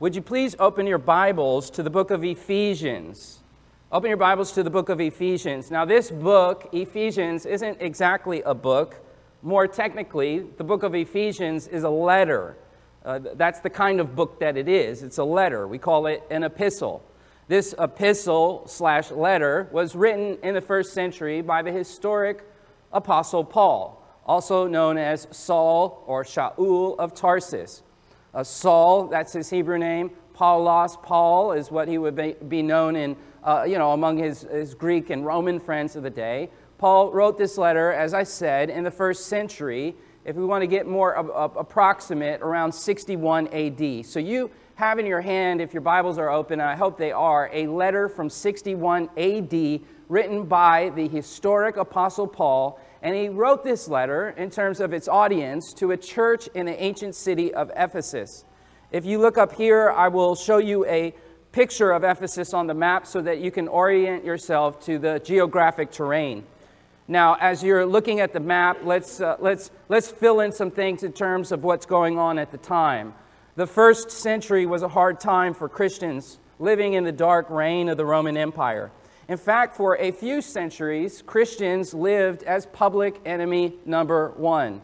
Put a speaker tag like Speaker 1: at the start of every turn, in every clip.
Speaker 1: Would you please open your Bibles to the book of Ephesians? Open your Bibles to the book of Ephesians. Now, this book, Ephesians, isn't exactly a book. More technically, the book of Ephesians is a letter. Uh, that's the kind of book that it is. It's a letter. We call it an epistle. This epistle slash letter was written in the first century by the historic Apostle Paul, also known as Saul or Shaul of Tarsus. Uh, Saul, that's his Hebrew name. Paulos, Paul is what he would be, be known in, uh, you know, among his, his Greek and Roman friends of the day. Paul wrote this letter, as I said, in the first century. If we want to get more uh, approximate, around 61 AD. So you have in your hand, if your Bibles are open, and I hope they are, a letter from 61 AD written by the historic Apostle Paul and he wrote this letter in terms of its audience to a church in the ancient city of Ephesus. If you look up here, I will show you a picture of Ephesus on the map so that you can orient yourself to the geographic terrain. Now, as you're looking at the map, let's, uh, let's, let's fill in some things in terms of what's going on at the time. The first century was a hard time for Christians living in the dark reign of the Roman Empire. In fact, for a few centuries, Christians lived as public enemy number one.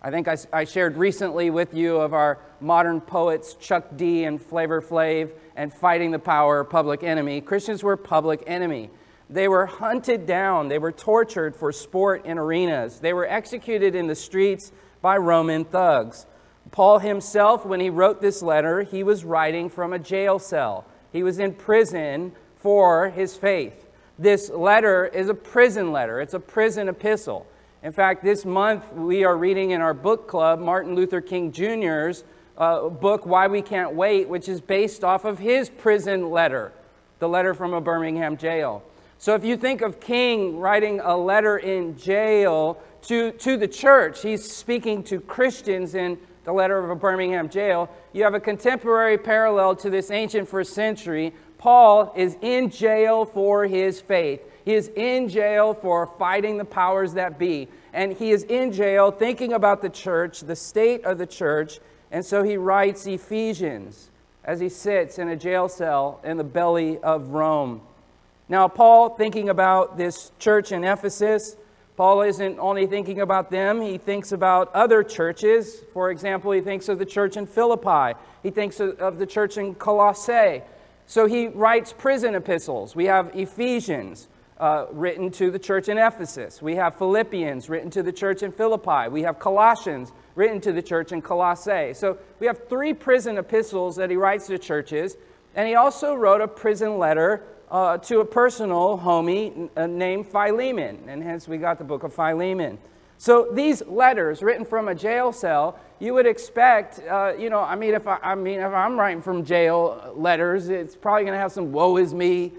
Speaker 1: I think I, I, shared recently with you of our modern poets Chuck D and Flavor Flav and fighting the power public enemy. Christians were public enemy. They were hunted down, they were tortured for sport in arenas, they were executed in the streets by Roman thugs. Paul himself, when he wrote this letter, he was writing from a jail cell. He was in prison for his faith this letter is a prison letter, it's a prison epistle. In fact, this month we are reading in our book club Martin Luther King Jr.'s uh, book, Why We Can't Wait, which is based off of his prison letter, the letter from a Birmingham jail. So if you think of King writing a letter in jail to, to the church, he's speaking to Christians in the letter of a Birmingham jail. You have a contemporary parallel to this ancient first century Paul is in jail for his faith. He is in jail for fighting the powers that be. And he is in jail thinking about the church, the state of the church. And so he writes Ephesians as he sits in a jail cell in the belly of Rome. Now, Paul, thinking about this church in Ephesus, Paul isn't only thinking about them, he thinks about other churches. For example, he thinks of the church in Philippi, he thinks of the church in Colossae. So he writes prison epistles. We have Ephesians uh, written to the church in Ephesus. We have Philippians written to the church in Philippi. We have Colossians written to the church in Colossae. So we have three prison epistles that he writes to churches. And he also wrote a prison letter uh, to a personal homie uh, named Philemon. And hence we got the book of Philemon. So these letters written from a jail cell, you would expect, uh, you know, I mean, if I, I, mean, if I'm writing from jail letters, it's probably going to have some "woe is me,"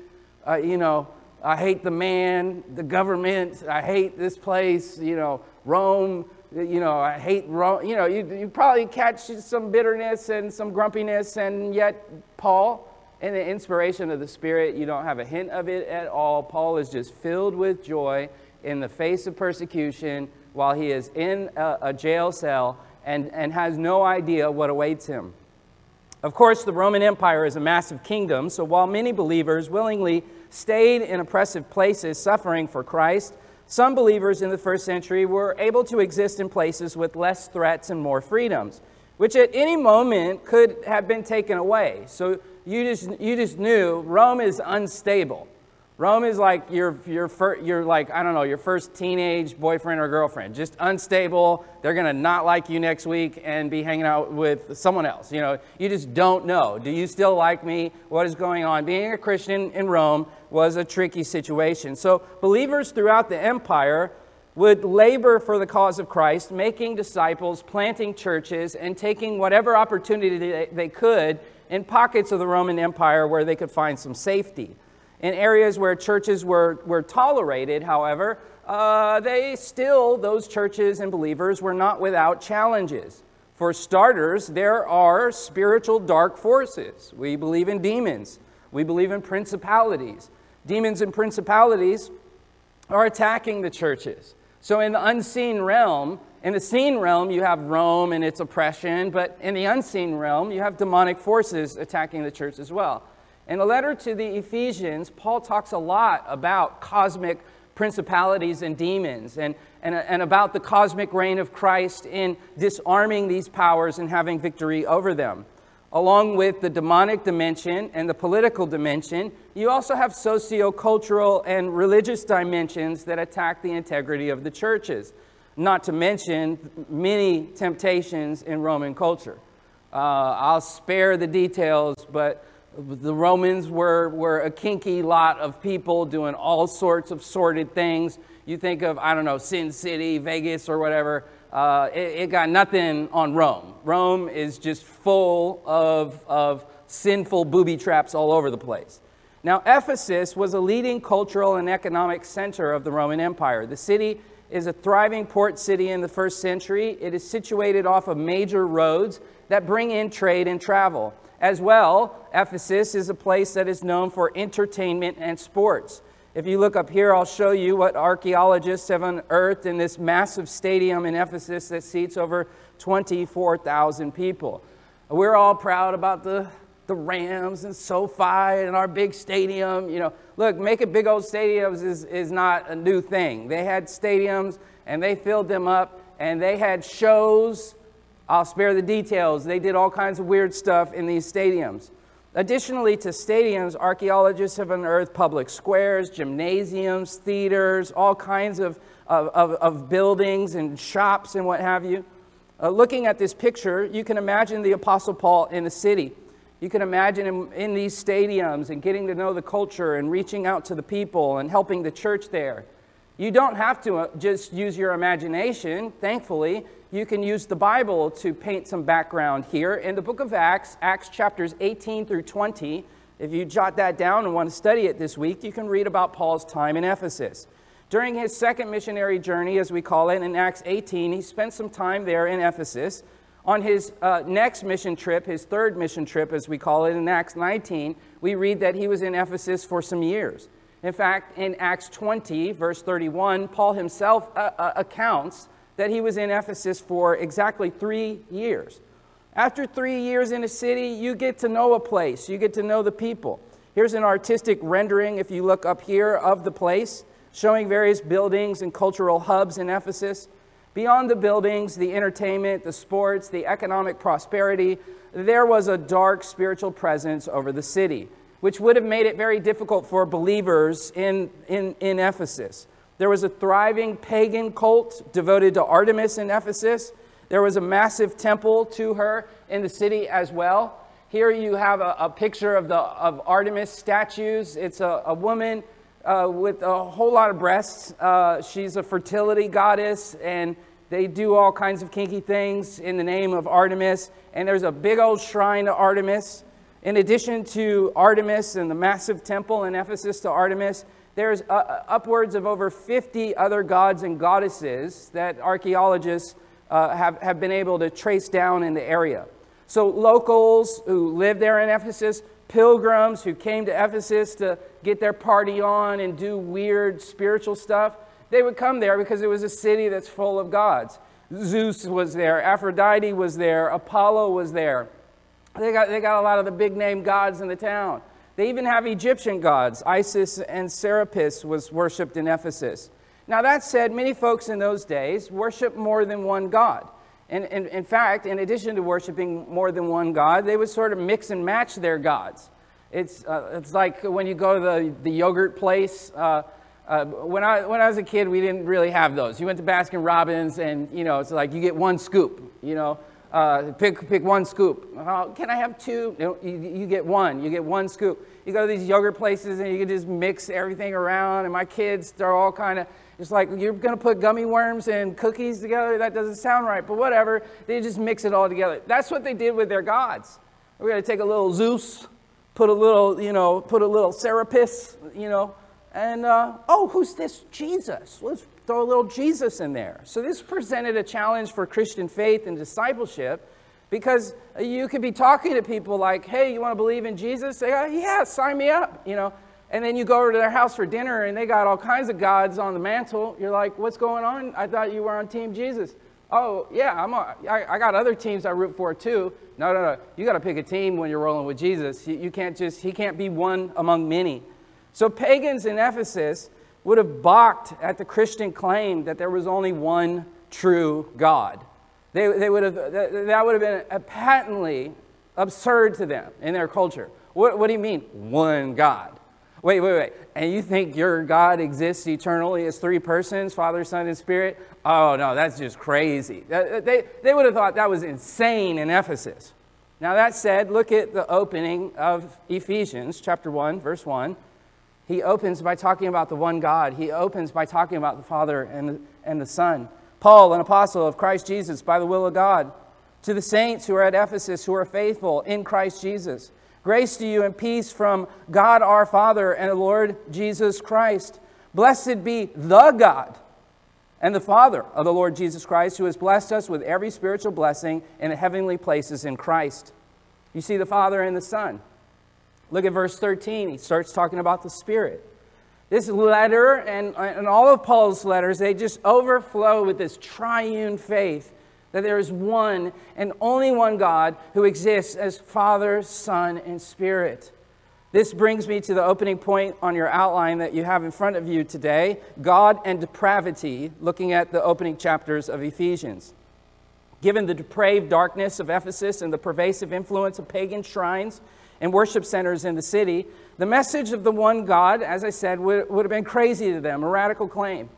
Speaker 1: uh, you know, I hate the man, the government, I hate this place, you know, Rome, you know, I hate Rome. You know, you you probably catch some bitterness and some grumpiness, and yet Paul, in the inspiration of the Spirit, you don't have a hint of it at all. Paul is just filled with joy in the face of persecution while he is in a, a jail cell and, and has no idea what awaits him. Of course, the Roman Empire is a massive kingdom, so while many believers willingly stayed in oppressive places suffering for Christ, some believers in the first century were able to exist in places with less threats and more freedoms, which at any moment could have been taken away. So you just, you just knew Rome is unstable. Rome is like your, your, fir- your like, I don't know, your first teenage boyfriend or girlfriend. Just unstable. They're going to not like you next week and be hanging out with someone else. You know, you just don't know. Do you still like me? What is going on? Being a Christian in Rome was a tricky situation. So believers throughout the empire would labor for the cause of Christ, making disciples, planting churches, and taking whatever opportunity they, they could in pockets of the Roman Empire where they could find some safety. In areas where churches were, were tolerated, however, uh, they still, those churches and believers, were not without challenges. For starters, there are spiritual dark forces. We believe in demons, we believe in principalities. Demons and principalities are attacking the churches. So, in the unseen realm, In the seen realm, you have Rome and its oppression, but in the unseen realm, you have demonic forces attacking the church as well. In the letter to the Ephesians, Paul talks a lot about cosmic principalities and demons and, and, and about the cosmic reign of Christ in disarming these powers and having victory over them. Along with the demonic dimension and the political dimension, you also have socio-cultural and religious dimensions that attack the integrity of the churches not to mention many temptations in Roman culture. Uh, I'll spare the details, but the Romans were, were a kinky lot of people doing all sorts of sordid things. You think of, I don't know, Sin City, Vegas, or whatever. Uh, it, it, got nothing on Rome. Rome is just full of, of sinful booby traps all over the place. Now, Ephesus was a leading cultural and economic center of the Roman Empire. The city is a thriving port city in the first century. It is situated off of major roads that bring in trade and travel. As well, Ephesus is a place that is known for entertainment and sports. If you look up here, I'll show you what archaeologists have unearthed in this massive stadium in Ephesus that seats over 24,000 people. We're all proud about the the Rams and SoFi and our big stadium. You know, look, making big old stadiums is, is not a new thing. They had stadiums and they filled them up and they had shows. I'll spare the details. They did all kinds of weird stuff in these stadiums. Additionally to stadiums, archaeologists have unearthed public squares, gymnasiums, theaters, all kinds of, of, of, of buildings and shops and what have you. Uh, looking at this picture, you can imagine the Apostle Paul in the city. You can imagine him in these stadiums and getting to know the culture and reaching out to the people and helping the church there. You don't have to uh, just use your imagination, thankfully. You can use the Bible to paint some background here. In the book of Acts, Acts chapters 18 through 20, if you jot that down and want to study it this week, you can read about Paul's time in Ephesus. During his second missionary journey, as we call it, in Acts 18, he spent some time there in Ephesus. On his uh, next mission trip, his third mission trip, as we call it, in Acts 19, we read that he was in Ephesus for some years. In fact, in Acts 20, verse 31, Paul himself uh, uh, accounts that he was in Ephesus for exactly three years. After three years in a city, you get to know a place, you get to know the people. Here's an artistic rendering, if you look up here, of the place, showing various buildings and cultural hubs in Ephesus. Beyond the buildings, the entertainment, the sports, the economic prosperity, there was a dark spiritual presence over the city, which would have made it very difficult for believers in, in, in Ephesus. There was a thriving pagan cult devoted to Artemis in Ephesus. There was a massive temple to her in the city as well. Here you have a, a picture of, the, of Artemis statues. It's a, a woman uh, with a whole lot of breasts. Uh, she's a fertility goddess, and they do all kinds of kinky things in the name of Artemis. And there's a big old shrine to Artemis. In addition to Artemis and the massive temple in Ephesus to Artemis, there's uh, uh upwards of over 50 other gods and goddesses that archaeologists uh, have, have been able to trace down in the area. So, locals who live there in Ephesus pilgrims who came to Ephesus to get their party on and do weird spiritual stuff, they would come there because it was a city that's full of gods. Zeus was there, Aphrodite was there, Apollo was there. They got, they got a lot of the big name gods in the town. They even have Egyptian gods. Isis and Serapis was worshipped in Ephesus. Now, that said, many folks in those days worshiped more than one god. And, and, in fact, in addition to worshiping more than one God, they would sort of mix and match their gods. It's, uh, it's like when you go to the, the yogurt place. Uh, uh, when, I, when I was a kid, we didn't really have those. You went to Baskin Robbins, and you know, it's like you get one scoop. You know, uh, pick, pick one scoop. can I have two? You, you, you, get one. You get one scoop. You go to these yogurt places, and you can just mix everything around. And my kids, they're all kind of it's like you're going to put gummy worms and cookies together. That doesn't sound right, but whatever. They just mix it all together. That's what they did with their gods. We're going to take a little Zeus, put a little, you know, put a little Serapis, you know, and uh, oh, who's this Jesus? Let's throw a little Jesus in there. So this presented a challenge for Christian faith and discipleship because you could be talking to people like, hey, you want to believe in Jesus? Say, oh, yeah, sign me up, you know. And then you go over to their house for dinner and they got all kinds of gods on the mantle. You're like, what's going on? I thought you were on Team Jesus. Oh, yeah, I'm a, I, I got other teams I root for too. No, no, no. You got to pick a team when you're rolling with Jesus. You, you can't just, he can't be one among many. So pagans in Ephesus would have balked at the Christian claim that there was only one true God. They, they would have, that would have been patently absurd to them in their culture. What, what do you mean, one God? Wait, wait, wait. And you think your God exists eternally as three persons, Father, Son, and Spirit? Oh, no, that's just crazy. They, they would have thought that was insane in Ephesus. Now, that said, look at the opening of Ephesians chapter 1, verse 1. He opens by talking about the one God. He opens by talking about the Father and the, and the Son. Paul, an apostle of Christ Jesus by the will of God, to the saints who are at Ephesus who are faithful in Christ Jesus. Grace to you and peace from God our Father and the Lord Jesus Christ. Blessed be the God and the Father of the Lord Jesus Christ, who has blessed us with every spiritual blessing in the heavenly places in Christ. You see the Father and the Son. Look at verse 13. He starts talking about the Spirit. This letter and, and all of Paul's letters, they just overflow with this triune faith that there is one and only one God who exists as Father, Son, and Spirit. This brings me to the opening point on your outline that you have in front of you today God and depravity, looking at the opening chapters of Ephesians. Given the depraved darkness of Ephesus and the pervasive influence of pagan shrines, and worship centers in the city, the message of the one God, as I said, would, would have been crazy to them, a radical claim.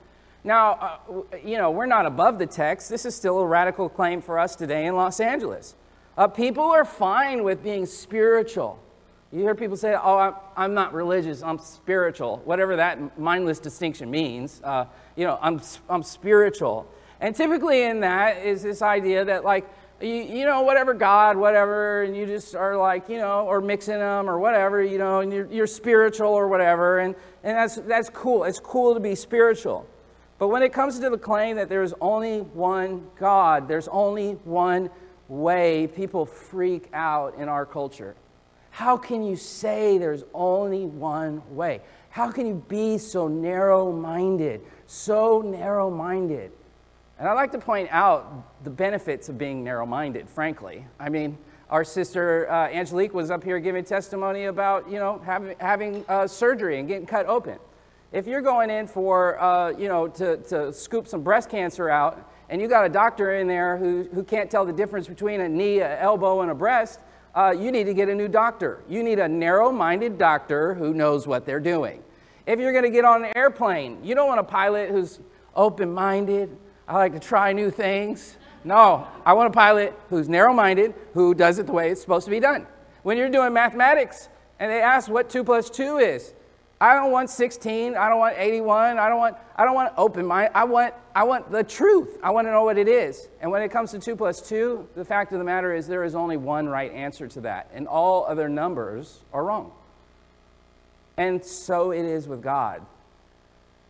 Speaker 1: Now, uh, you know, we're not above the text. This is still a radical claim for us today in Los Angeles. Uh, people are fine with being spiritual. You hear people say, oh, I'm, I'm not religious, I'm spiritual, whatever that mindless distinction means. Uh, you know, I'm, I'm spiritual. And typically in that is this idea that, like, you, you know, whatever God, whatever, and you just are like, you know, or mixing them or whatever, you know, and you're, you're spiritual or whatever, and, and that's, that's cool. It's cool to be spiritual. But when it comes to the claim that there's only one God, there's only one way, people freak out in our culture. How can you say there's only one way? How can you be so narrow minded? So narrow minded. And I'd like to point out the benefits of being narrow minded, frankly. I mean, our sister uh, Angelique was up here giving testimony about, you know, having, having uh, surgery and getting cut open. If you're going in for, uh, you know, to, to scoop some breast cancer out, and you got a doctor in there who, who can't tell the difference between a knee, an elbow, and a breast, uh, you need to get a new doctor. You need a narrow minded doctor who knows what they're doing. If you're going to get on an airplane, you don't want a pilot who's open minded, I like to try new things. No, I want a pilot who's narrow minded, who does it the way it's supposed to be done. When you're doing mathematics and they ask what 2 plus 2 is, I don't want 16, I don't want 81, I don't want, I don't want open mind. I want, I want the truth. I want to know what it is. And when it comes to 2 plus 2, the fact of the matter is there is only one right answer to that, and all other numbers are wrong. And so it is with God.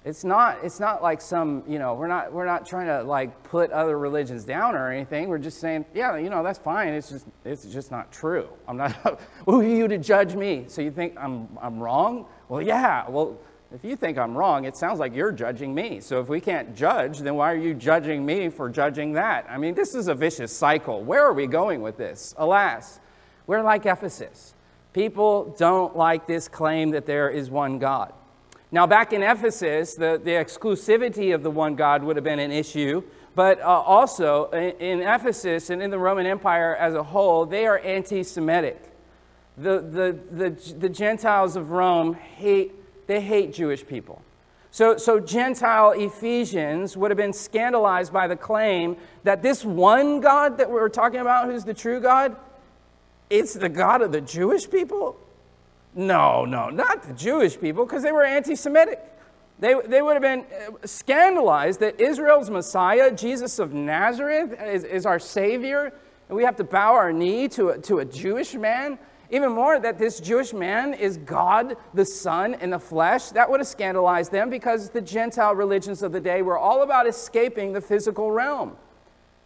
Speaker 1: It's not, it's not like some, you know, we're not, we're not trying to like put other religions down or anything. We're just saying, yeah, you know, that's fine. It's just, it's just not true. I'm not, who are you to judge me? So you think I'm, I'm wrong? Well, yeah. Well, if you think I'm wrong, it sounds like you're judging me. So if we can't judge, then why are you judging me for judging that? I mean, this is a vicious cycle. Where are we going with this? Alas, we're like Ephesus. People don't like this claim that there is one God. Now, back in Ephesus, the, the exclusivity of the one God would have been an issue, but uh, also in, in, Ephesus and in the Roman Empire as a whole, they are anti Semitic. The, the, the, the Gentiles of Rome hate, they hate Jewish people. So, so Gentile Ephesians would have been scandalized by the claim that this one God that we're talking about, who's the true God, it's the God of the Jewish people? No, no, not the Jewish people, because they were anti Semitic. They, they would have been uh, scandalized that Israel's Messiah, Jesus of Nazareth, is, is our Savior, and we have to bow our knee to a, to a Jewish man. Even more, that this Jewish man is God the Son in the flesh. That would have scandalized them because the Gentile religions of the day were all about escaping the physical realm.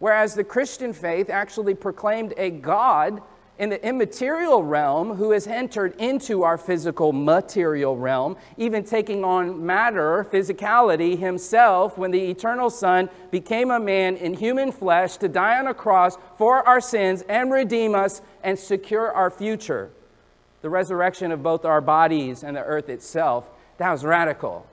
Speaker 1: Whereas the Christian faith actually proclaimed a God in the immaterial realm who has entered into our physical material realm, even taking on matter, physicality himself, when the eternal Son became a man in human flesh to die on a cross for our sins and redeem us and secure our future. The resurrection of both our bodies and the earth itself. That was radical.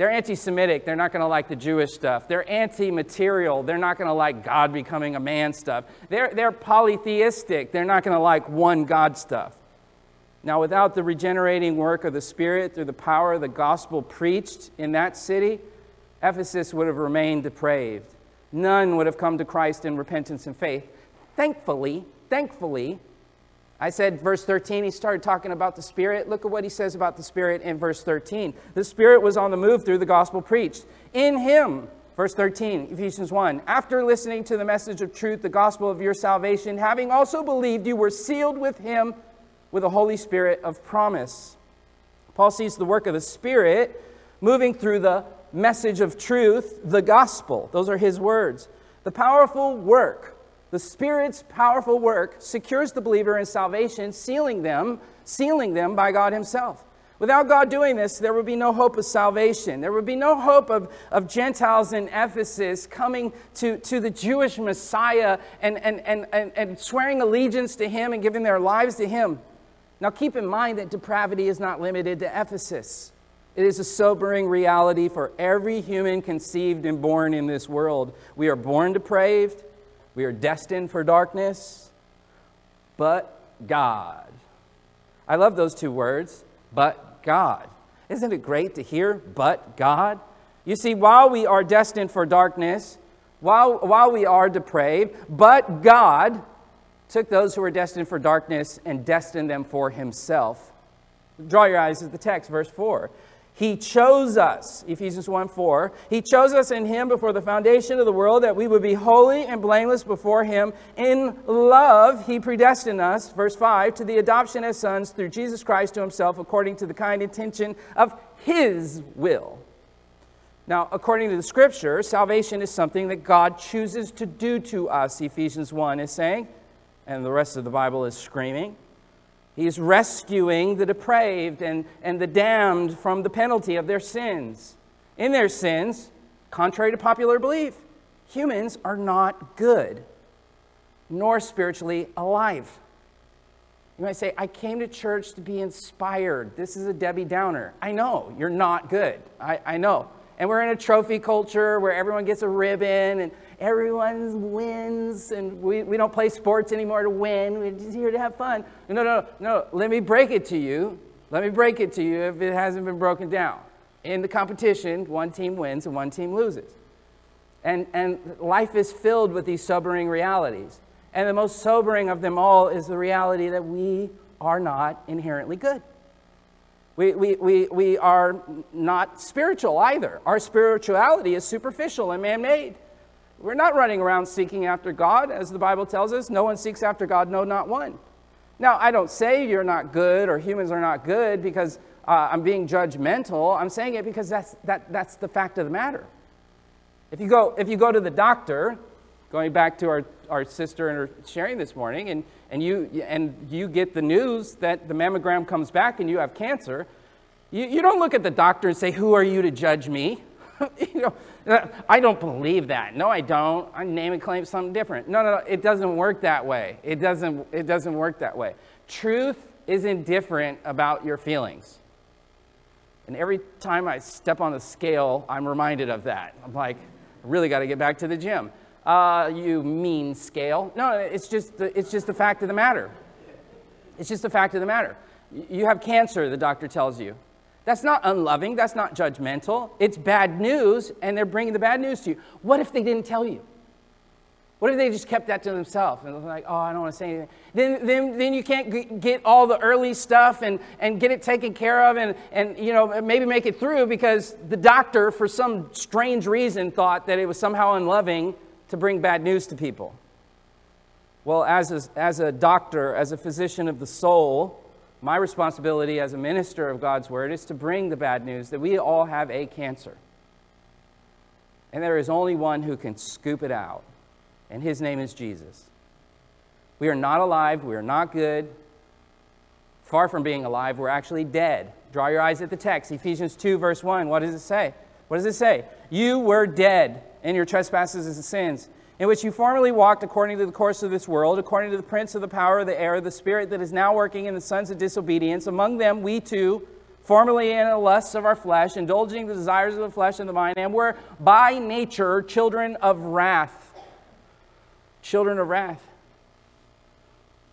Speaker 1: They're anti Semitic. They're not going to like the Jewish stuff. They're anti material. They're not going to like God becoming a man stuff. They're, they're polytheistic. They're not going to like one God stuff. Now, without the regenerating work of the Spirit through the power of the gospel preached in that city, Ephesus would have remained depraved. None would have come to Christ in repentance and faith. Thankfully, thankfully, I said, verse 13, he started talking about the Spirit. Look at what he says about the Spirit in verse 13. The Spirit was on the move through the gospel preached. In him, verse 13, Ephesians 1, after listening to the message of truth, the gospel of your salvation, having also believed, you were sealed with him with the Holy Spirit of promise. Paul sees the work of the Spirit moving through the message of truth, the gospel. Those are his words. The powerful work the Spirit's powerful work secures the believer in salvation, sealing them, sealing them by God Himself. Without God doing this, there would be no hope of salvation. There would be no hope of, of Gentiles in Ephesus coming to, to the Jewish Messiah and, and, and, and, and swearing allegiance to Him and giving their lives to Him. Now, keep in mind that depravity is not limited to Ephesus. It is a sobering reality for every human conceived and born in this world. We are born depraved, we are destined for darkness, but God. I love those two words, but God. Isn't it great to hear, but God? You see, while we are destined for darkness, while, while we are depraved, but God took those who were destined for darkness and destined them for Himself. Draw your eyes to the text, verse 4. He chose us, Ephesians 1 4. He chose us in Him before the foundation of the world that we would be holy and blameless before Him. In love, He predestined us, verse 5, to the adoption as sons through Jesus Christ to Himself according to the kind intention of His will. Now, according to the scripture, salvation is something that God chooses to do to us, Ephesians 1 is saying, and the rest of the Bible is screaming. He's rescuing the depraved and, and the damned from the penalty of their sins. In their sins, contrary to popular belief, humans are not good nor spiritually alive. You might say, I came to church to be inspired. This is a Debbie Downer. I know, you're not good. I, I know. And we're in a trophy culture where everyone gets a ribbon and everyone wins, and we, we don't play sports anymore to win. We're just here to have fun. No, no, no. Let me break it to you. Let me break it to you if it hasn't been broken down. In the competition, one team wins and one team loses. And, and life is filled with these sobering realities. And the most sobering of them all is the reality that we are not inherently good. We, we, we, we are not spiritual either. Our spirituality is superficial and man made. We're not running around seeking after God, as the Bible tells us. No one seeks after God, no, not one. Now, I don't say you're not good or humans are not good because uh, I'm being judgmental. I'm saying it because that's, that, that's the fact of the matter. If you go, if you go to the doctor, going back to our, our sister and her sharing this morning, and and you, and you get the news that the mammogram comes back and you have cancer, you, you don't look at the doctor and say, Who are you to judge me? you know, I don't believe that. No, I don't. I name and claim something different. No, no, no. It doesn't work that way. It doesn't, it doesn't work that way. Truth is indifferent about your feelings. And every time I step on the scale, I'm reminded of that. I'm like, I really got to get back to the gym uh, you mean scale. No, it's just, the, it's just the fact of the matter. It's just the fact of the matter. You have cancer, the doctor tells you. That's not unloving, that's not judgmental. It's bad news, and they're bringing the bad news to you. What if they didn't tell you? What if they just kept that to themselves and like, oh, I don't want to say anything? Then, then, then you can't get all the early stuff and, and get it taken care of and, and you know, maybe make it through because the doctor, for some strange reason, thought that it was somehow unloving to bring bad news to people? Well, as a, as a doctor, as a physician of the soul, my responsibility as a minister of God's word is to bring the bad news that we all have a cancer. And there is only one who can scoop it out, and his name is Jesus. We are not alive. We are not good. Far from being alive, we're actually dead. Draw your eyes at the text. Ephesians 2, verse 1. What does it say? What does it say? You were dead in your trespasses and sins, in which you formerly walked according to the course of this world, according to the prince of the power of the air, the spirit that is now working in the sons of disobedience. Among them, we too, formerly in the lusts of our flesh, indulging the desires of the flesh and the mind, and were by nature children of wrath. Children of wrath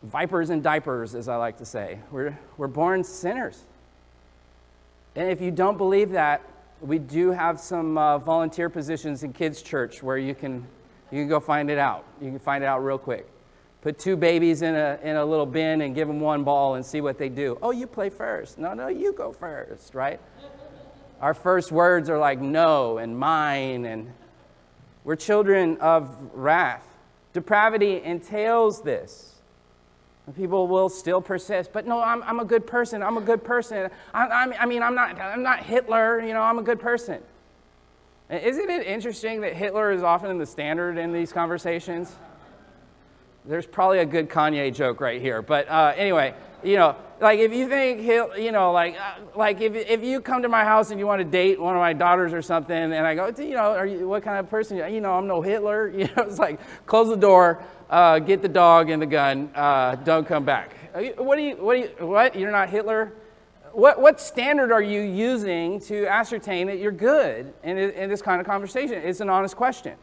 Speaker 1: vipers and diapers, as I like to say. We're, we're born sinners. And if you don't believe that, we do have some uh, volunteer positions in kids' church where you can, you can go find it out. You can find it out real quick. Put two babies in a, in a little bin and give them one ball and see what they do. Oh, you play first. No, no, you go first, right? Our first words are like no and mine, and we're children of wrath. Depravity entails this. People will still persist, but no, I'm, I'm a good person. I'm a good person. I, I, I mean, I'm not, I'm not Hitler, you know, I'm a good person. Isn't it interesting that Hitler is often the standard in these conversations? There's probably a good Kanye joke right here, but uh, anyway, you know, like if you think he'll, you know, like, uh, like if, if you come to my house and you want to date one of my daughters or something, and I go, you know, are you, what kind of person? You know, I'm no Hitler. You know, it's like close the door uh, get the dog and the gun, uh, don't come back. What do you, what do you, what? You're not Hitler? What, what standard are you using to ascertain that you're good in, in this kind of conversation? It's an honest question.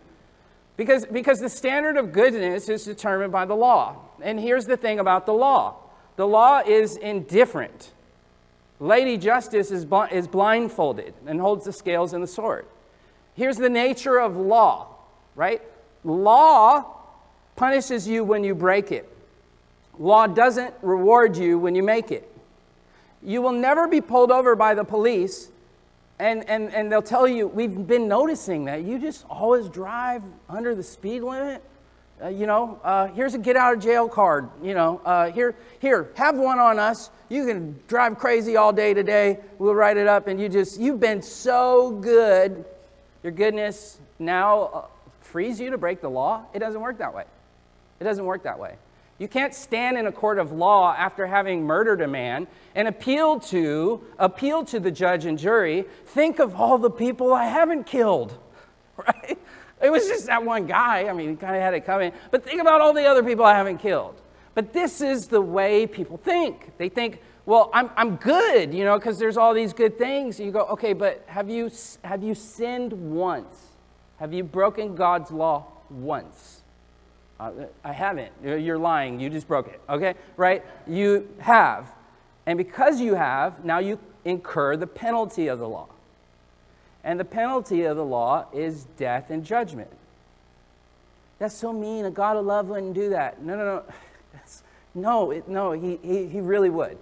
Speaker 1: Because, because the standard of goodness is determined by the law. And here's the thing about the law the law is indifferent. Lady Justice is, bl- is blindfolded and holds the scales and the sword. Here's the nature of law, right? Law punishes you when you break it. Law doesn't reward you when you make it. You will never be pulled over by the police and, and, and they'll tell you, we've been noticing that you just always drive under the speed limit. Uh, you know, uh, here's a get out of jail card. You know, uh, here, here, have one on us. You can drive crazy all day today. We'll write it up, and you just, you've been so good. Your goodness now uh, frees you to break the law. It doesn't work that way. It doesn't work that way. You can't stand in a court of law after having murdered a man and appeal to appeal to the judge and jury. Think of all the people I haven't killed, right? It was just that one guy. I mean, he kind of had it coming. But think about all the other people I haven't killed. But this is the way people think. They think, well, I'm, I'm good, you know, because there's all these good things. And you go, okay, but have you, have you sinned once? Have you broken God's law once? Uh, I haven't. You're lying. You just broke it. Okay? Right? You have. And because you have, now you incur the penalty of the law. And the penalty of the law is death and judgment. That's so mean. A God of love wouldn't do that. No, no, no. That's, no, it, no, he, he, he really would.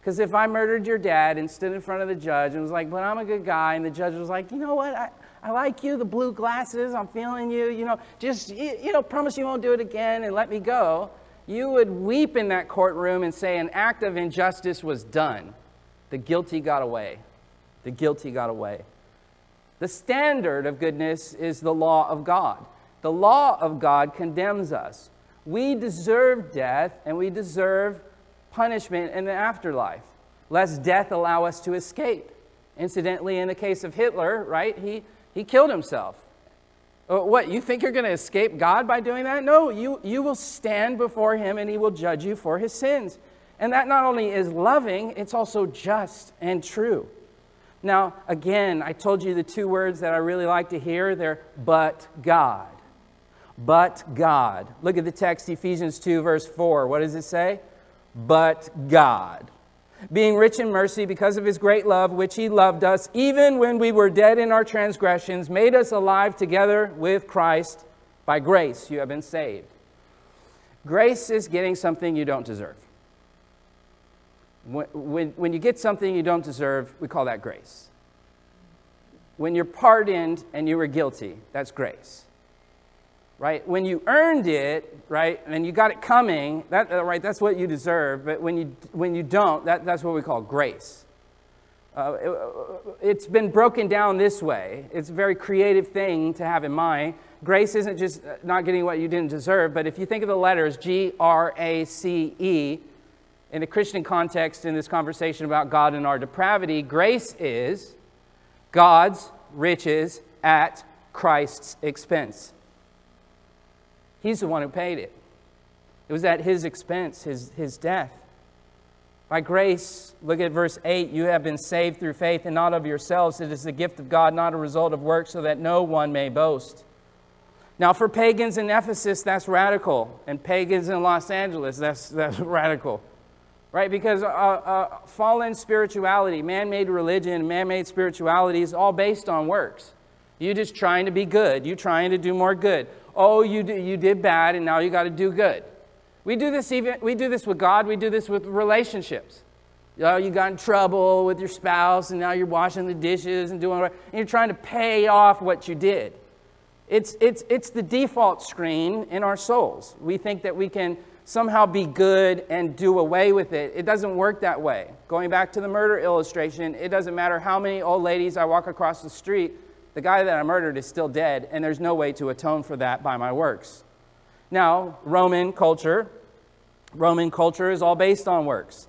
Speaker 1: Because if I murdered your dad and stood in front of the judge and was like, but I'm a good guy, and the judge was like, you know what, I, I like you, the blue glasses, I'm feeling you, you know, just, you know, promise you won't do it again and let me go, you would weep in that courtroom and say an act of injustice was done. The guilty got away. The guilty got away. The standard of goodness is the law of God. The law of God condemns us. We deserve death and we deserve punishment in the afterlife, lest death allow us to escape. Incidentally, in the case of Hitler, right, he he killed himself. Uh, what, you think you're going to escape God by doing that? No, you, you will stand before Him and He will judge you for His sins. And that not only is loving, it's also just and true. Now, again, I told you the two words that I really like to hear. They're but God. But God. Look at the text, Ephesians 2, verse 4. What does it say? But God being rich in mercy because of his great love, which he loved us, even when we were dead in our transgressions, made us alive together with Christ. By grace, you have been saved. Grace is getting something you don't deserve. When, when, when you get something you don't deserve, we call that grace. When you're pardoned and you were guilty, that's grace right? When you earned it, right, and you got it coming, that, uh, right, that's what you deserve. But when you, when you don't, that, that's what we call grace. Uh, it, has been broken down this way. It's a very creative thing to have in mind. Grace isn't just not getting what you didn't deserve, but if you think of the letters G, R, A, C, E, in the Christian context in this conversation about God and our depravity, grace is God's riches at Christ's expense. He's the one who paid it. It was at his expense, his, his death. By grace, look at verse 8 you have been saved through faith and not of yourselves. It is the gift of God, not a result of works, so that no one may boast. Now, for pagans in Ephesus, that's radical. And pagans in Los Angeles, that's, that's radical right? Because uh, uh, fallen spirituality, man made religion, man made spirituality is all based on works. You just trying to be good. You trying to do more good. Oh, you, you did bad and now you got to do good. We do this even we do this with God, we do this with relationships. You, know, you got in trouble with your spouse and now you're washing the dishes and doing and you're trying to pay off what you did. It's, it's, it's the default screen in our souls. We think that we can somehow be good and do away with it. It doesn't work that way. Going back to the murder illustration, it doesn't matter how many old ladies I walk across the street, the guy that I murdered is still dead, and there's no way to atone for that by my works. Now, Roman culture, Roman culture is all based on works.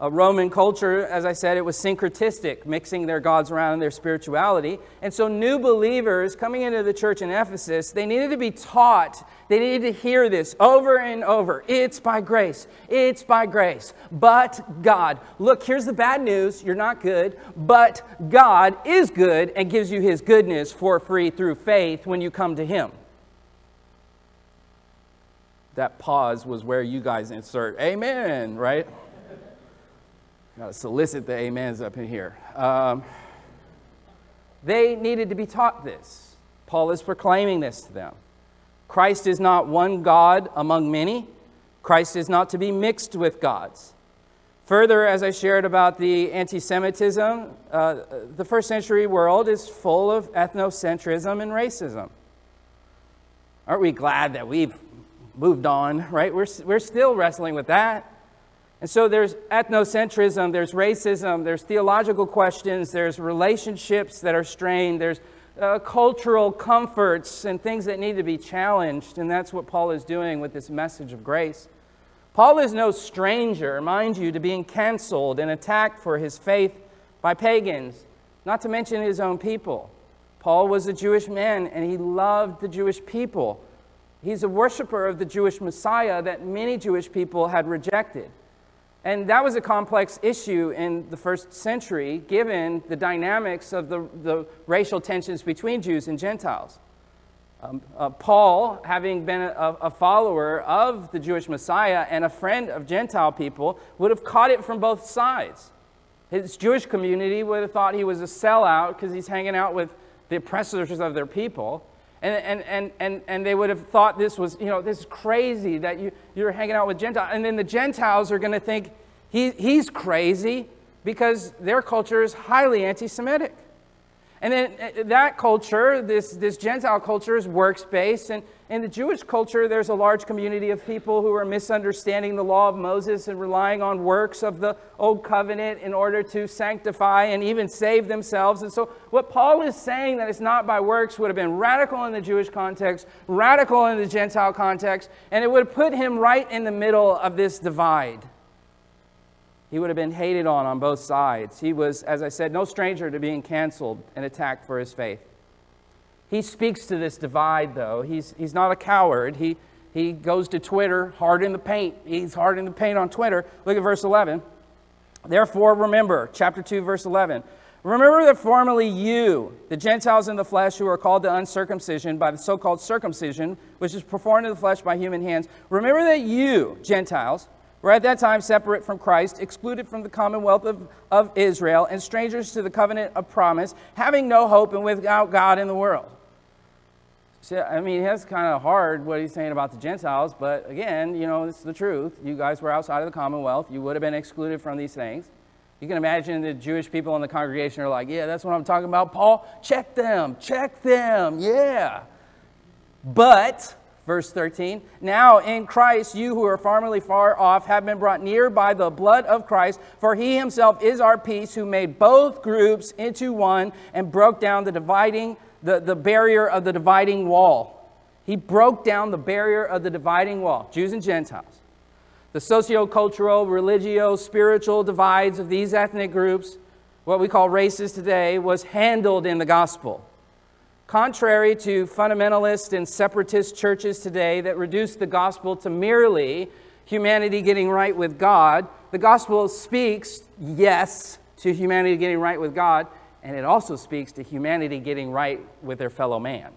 Speaker 1: A Roman culture, as I said, it was syncretistic, mixing their gods around in their spirituality. And so, new believers coming into the church in Ephesus, they needed to be taught, they needed to hear this over and over. It's by grace, it's by grace, but God. Look, here's the bad news you're not good, but God is good and gives you his goodness for free through faith when you come to him. That pause was where you guys insert amen, right? Got to solicit the amens up in here. Um, they needed to be taught this. Paul is proclaiming this to them. Christ is not one God among many. Christ is not to be mixed with gods. Further, as I shared about the anti Semitism, uh, the first century world is full of ethnocentrism and racism. Aren't we glad that we've moved on, right? We're, we're still wrestling with that. And so there's ethnocentrism, there's racism, there's theological questions, there's relationships that are strained, there's uh, cultural comforts and things that need to be challenged. And that's what Paul is doing with this message of grace. Paul is no stranger, mind you, to being canceled and attacked for his faith by pagans, not to mention his own people. Paul was a Jewish man and he loved the Jewish people. He's a worshiper of the Jewish Messiah that many Jewish people had rejected. And that was a complex issue in the first century, given the dynamics of the, the racial tensions between Jews and Gentiles. Um, uh, Paul, having been a, a, follower of the Jewish Messiah and a friend of Gentile people, would have caught it from both sides. His Jewish community would have thought he was a sellout because he's hanging out with the oppressors of their people. And, and, and, and, and they would have thought this was, you know, this is crazy that you, you're hanging out with Gentiles. And then the Gentiles are going to think he, he's crazy because their culture is highly anti Semitic. And then uh, that culture, this, this Gentile culture, is works based. And in the Jewish culture, there's a large community of people who are misunderstanding the law of Moses and relying on works of the Old Covenant in order to sanctify and even save themselves. And so, what Paul is saying that it's not by works would have been radical in the Jewish context, radical in the Gentile context, and it would have put him right in the middle of this divide. He would have been hated on on both sides. He was, as I said, no stranger to being canceled and attacked for his faith. He speaks to this divide, though. He's, he's not a coward. He, he goes to Twitter, hard in the paint. He's hard in the paint on Twitter. Look at verse 11. Therefore, remember, chapter 2, verse 11. Remember that formerly you, the Gentiles in the flesh who are called to uncircumcision by the so called circumcision, which is performed in the flesh by human hands, remember that you, Gentiles, were at that time separate from Christ, excluded from the commonwealth of, of Israel, and strangers to the covenant of promise, having no hope and without God in the world. I mean, that's kind of hard what he's saying about the Gentiles, but again, you know, it's the truth. You guys were outside of the commonwealth, you would have been excluded from these things. You can imagine the Jewish people in the congregation are like, yeah, that's what I'm talking about. Paul, check them, check them, yeah. But Verse 13, now in Christ, you who are formerly far off have been brought near by the blood of Christ, for he himself is our peace, who made both groups into one and broke down the dividing, the, the barrier of the dividing wall. He broke down the barrier of the dividing wall, Jews and Gentiles. The socio-cultural, religio, spiritual divides of these ethnic groups, what we call races today, was handled in the gospel. Contrary to fundamentalist and separatist churches today that reduce the gospel to merely humanity getting right with God, the gospel speaks, yes, to humanity getting right with God, and it also speaks to humanity getting right with their fellow man.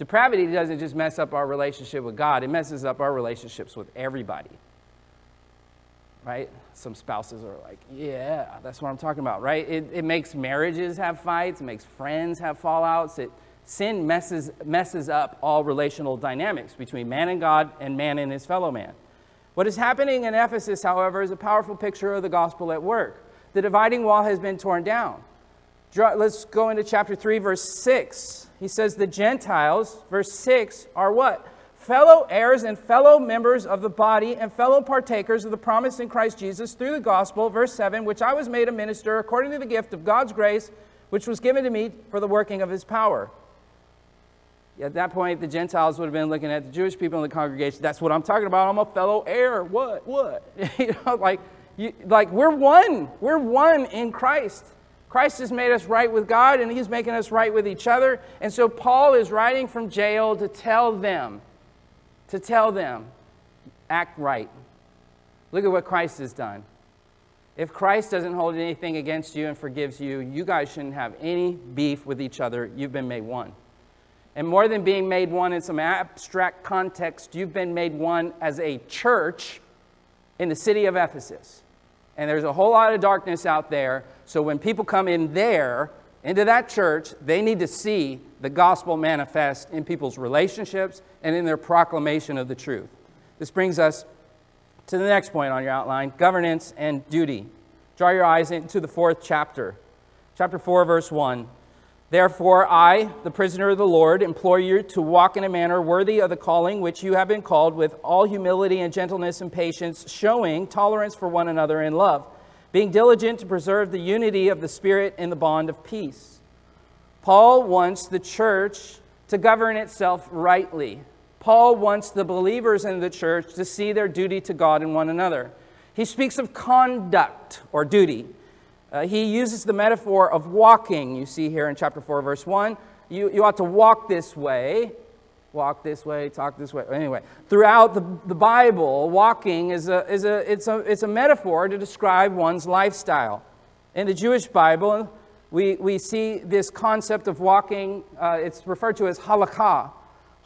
Speaker 1: Depravity doesn't just mess up our relationship with God, it messes up our relationships with everybody. Right? Some spouses are like, yeah, that's what I'm talking about, right? It, it makes marriages have fights, it makes friends have fallouts. It, sin messes, messes up all relational dynamics between man and God and man and his fellow man. What is happening in Ephesus, however, is a powerful picture of the gospel at work. The dividing wall has been torn down. Let's go into chapter 3, verse 6. He says, The Gentiles, verse 6, are what? Fellow heirs and fellow members of the body and fellow partakers of the promise in Christ Jesus through the gospel, verse 7, which I was made a minister according to the gift of God's grace, which was given to me for the working of his power. At that point, the Gentiles would have been looking at the Jewish people in the congregation. That's what I'm talking about. I'm a fellow heir. What? What? you know, like, you, like we're one. We're one in Christ. Christ has made us right with God, and He's making us right with each other. And so Paul is writing from jail to tell them, to tell them, act right. Look at what Christ has done. If Christ doesn't hold anything against you and forgives you, you guys shouldn't have any beef with each other. You've been made one. And more than being made one in some abstract context, you've been made one as a church in the city of Ephesus. And there's a whole lot of darkness out there. So when people come in there, into that church, they need to see the gospel manifest in people's relationships and in their proclamation of the truth. This brings us to the next point on your outline governance and duty. Draw your eyes into the fourth chapter. Chapter 4, verse 1. Therefore, I, the prisoner of the Lord, implore you to walk in a manner worthy of the calling which you have been called, with all humility and gentleness and patience, showing tolerance for one another in love, being diligent to preserve the unity of the Spirit in the bond of peace. Paul wants the church to govern itself rightly. Paul wants the believers in the church to see their duty to God and one another. He speaks of conduct or duty. Uh, he uses the metaphor of walking, you see here in chapter 4, verse 1. You, you ought to walk this way, walk this way, talk this way. Anyway, throughout the, the Bible, walking is a, is a, it's, a, it's a metaphor to describe one's lifestyle. In the Jewish Bible, we, we see this concept of walking, uh, it's referred to as halakha.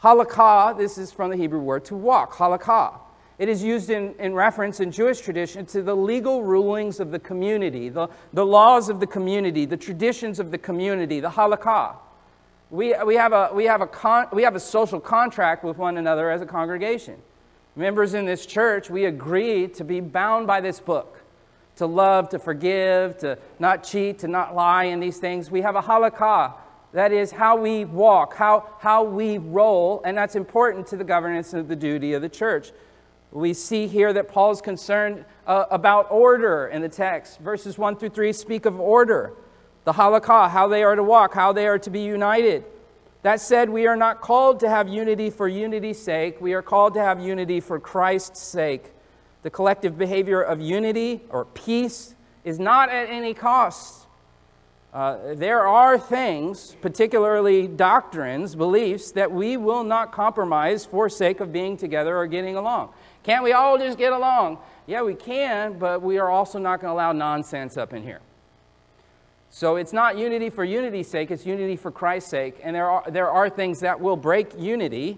Speaker 1: Halakha, this is from the Hebrew word to walk, halakha. It is used in, in reference in Jewish tradition to the legal rulings of the community, the, the laws of the community, the traditions of the community, the halakha. We, we, have a, we, have a con, we have a social contract with one another as a congregation. Members in this church, we agree to be bound by this book, to love, to forgive, to not cheat, to not lie in these things. We have a halakha. That is how we walk, how, how we roll, and that's important to the governance of the duty of the church. We see here that Paul is concerned uh, about order in the text. Verses 1 through 3 speak of order, the halakha, how they are to walk, how they are to be united. That said, we are not called to have unity for unity's sake. We are called to have unity for Christ's sake. The collective behavior of unity or peace is not at any cost. Uh, there are things, particularly doctrines, beliefs, that we will not compromise for sake of being together or getting along. Can't we all just get along? Yeah, we can, but we are also not going to allow nonsense up in here. So it's not unity for unity's sake, it's unity for Christ's sake. And there are, there are things that will break unity,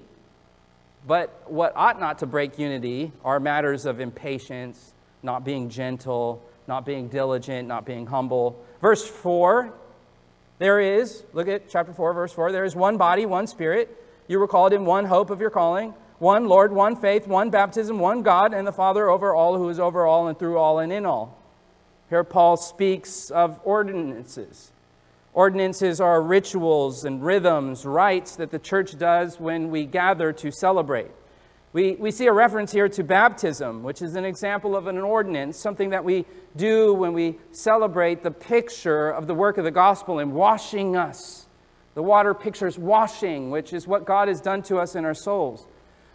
Speaker 1: but what ought not to break unity are matters of impatience, not being gentle, not being diligent, not being humble. Verse 4 there is, look at chapter 4, verse 4, there is one body, one spirit. You were called in one hope of your calling one Lord, one faith, one baptism, one God, and the Father over all, who is over all and through all and in all. Here Paul speaks of ordinances. Ordinances are rituals and rhythms, rites that the church does when we gather to celebrate. We, we see a reference here to baptism, which is an example of an ordinance, something that we do when we celebrate the picture of the work of the gospel in washing us. The water pictures washing, which is what God has done to us in our souls.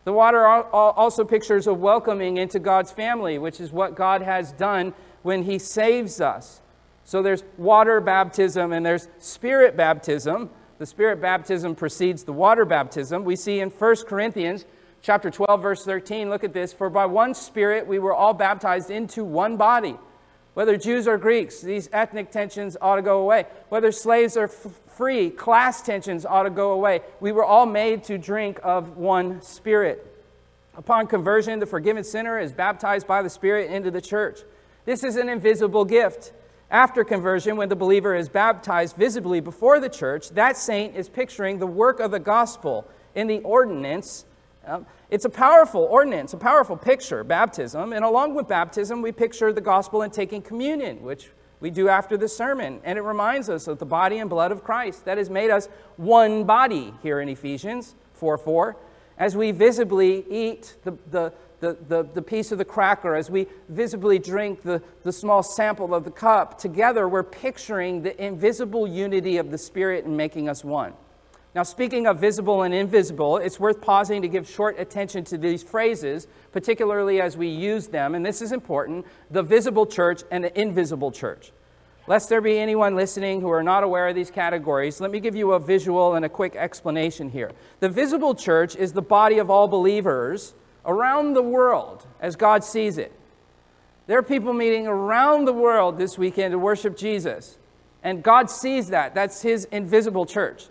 Speaker 1: The water also pictures a welcoming into God's family, which is what God has done when He saves us. So there's water baptism and there's spirit baptism. The spirit baptism precedes the water baptism. We see in 1 Corinthians chapter 12 verse 13, look at this, for by one spirit we were all baptized into one body. Whether Jews or Greeks, these ethnic tensions ought to go away. Whether slaves or f- free, class tensions ought to go away. We were all made to drink of one spirit. Upon conversion, the forgiven sinner is baptized by the Spirit into the church. This is an invisible gift. After conversion, when the believer is baptized visibly before the church, that saint is picturing the work of the gospel in the ordinance. Um, it's a powerful ordinance, a powerful picture, baptism. And along with baptism, we picture the gospel in taking communion, which we do after the sermon. And it reminds us of the body and blood of Christ that has made us one body here in Ephesians 4 4. As we visibly eat the, the, the, the, the piece of the cracker, as we visibly drink the, the small sample of the cup, together we're picturing the invisible unity of the Spirit and making us one. Now, speaking of visible and invisible, it's worth pausing to give short attention to these phrases, particularly as we use them, and this is important the visible church and the invisible church. Lest there be anyone listening who are not aware of these categories, let me give you a visual and a quick explanation here. The visible church is the body of all believers around the world as God sees it. There are people meeting around the world this weekend to worship Jesus. And God sees that. That's His invisible church.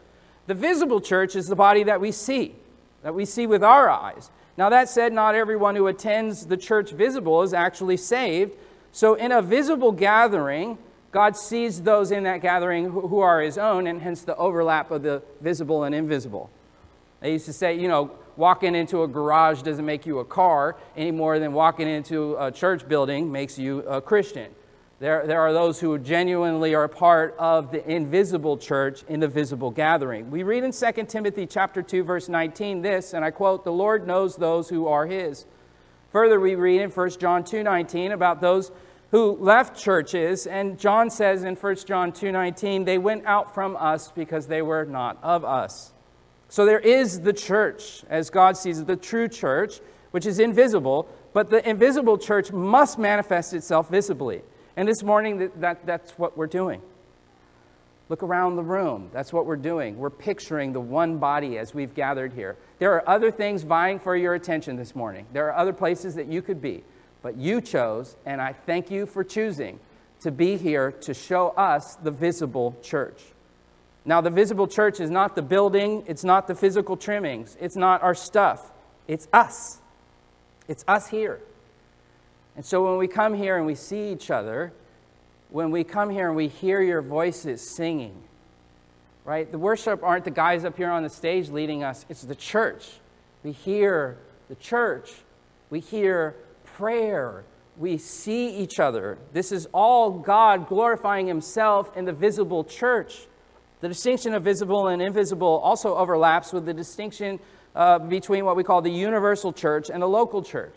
Speaker 1: The visible church is the body that we see, that we see with our eyes. Now, that said, not everyone who attends the church visible is actually saved. So, in a visible gathering, God sees those in that gathering who are His own, and hence the overlap of the visible and invisible. They used to say, you know, walking into a garage doesn't make you a car any more than walking into a church building makes you a Christian. There, there are those who genuinely are part of the invisible church in the visible gathering. We read in 2 Timothy chapter 2 verse 19 this and I quote the Lord knows those who are his. Further we read in 1 John 2:19 about those who left churches and John says in 1 John 2:19 they went out from us because they were not of us. So there is the church, as God sees it, the true church, which is invisible, but the invisible church must manifest itself visibly. And this morning, that, that, that's what we're doing. Look around the room. That's what we're doing. We're picturing the one body as we've gathered here. There are other things vying for your attention this morning. There are other places that you could be. But you chose, and I thank you for choosing to be here to show us the visible church. Now, the visible church is not the building, it's not the physical trimmings, it's not our stuff, it's us. It's us here. And so when we come here and we see each other, when we come here and we hear your voices singing, right? The worship aren't the guys up here on the stage leading us, it's the church. We hear the church, we hear prayer, we see each other. This is all God glorifying Himself in the visible church. The distinction of visible and invisible also overlaps with the distinction uh, between what we call the universal church and the local church.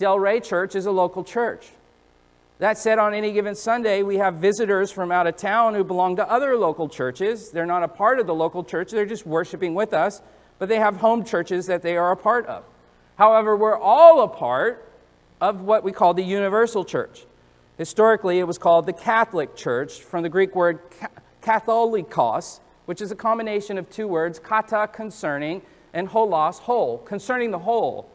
Speaker 1: Delray Church is a local church. That said, on any given Sunday, we have visitors from out of town who belong to other local churches. They're not a part of the local church, they're just worshiping with us, but they have home churches that they are a part of. However, we're all a part of what we call the universal church. Historically, it was called the Catholic Church, from the Greek word katholikos, which is a combination of two words, kata, concerning, and holos, whole, concerning the whole.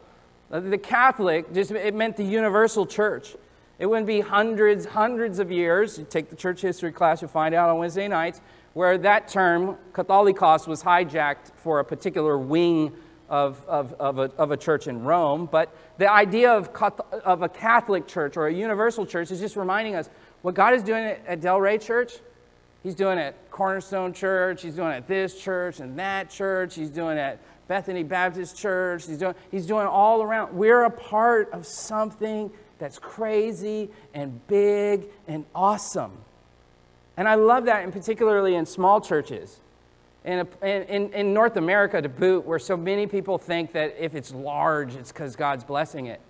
Speaker 1: Uh, the Catholic, just, it meant the universal church. It wouldn't be hundreds, hundreds of years. You take the church history class, you'll find out on Wednesday nights, where that term, Katholikos, was hijacked for a particular wing of, of, of, a, of a church in Rome. But the idea of, of a Catholic church or a universal church is just reminding us what God is doing at Delray Church He's doing it at Cornerstone Church. He's doing it at this church and that church. He's doing it at Bethany Baptist Church. He's doing, he's doing all around. We're a part of something that's crazy and big and awesome. And I love that, and particularly in small churches. In, in, in North America, to boot, where so many people think that if it's large, it's because God's blessing it.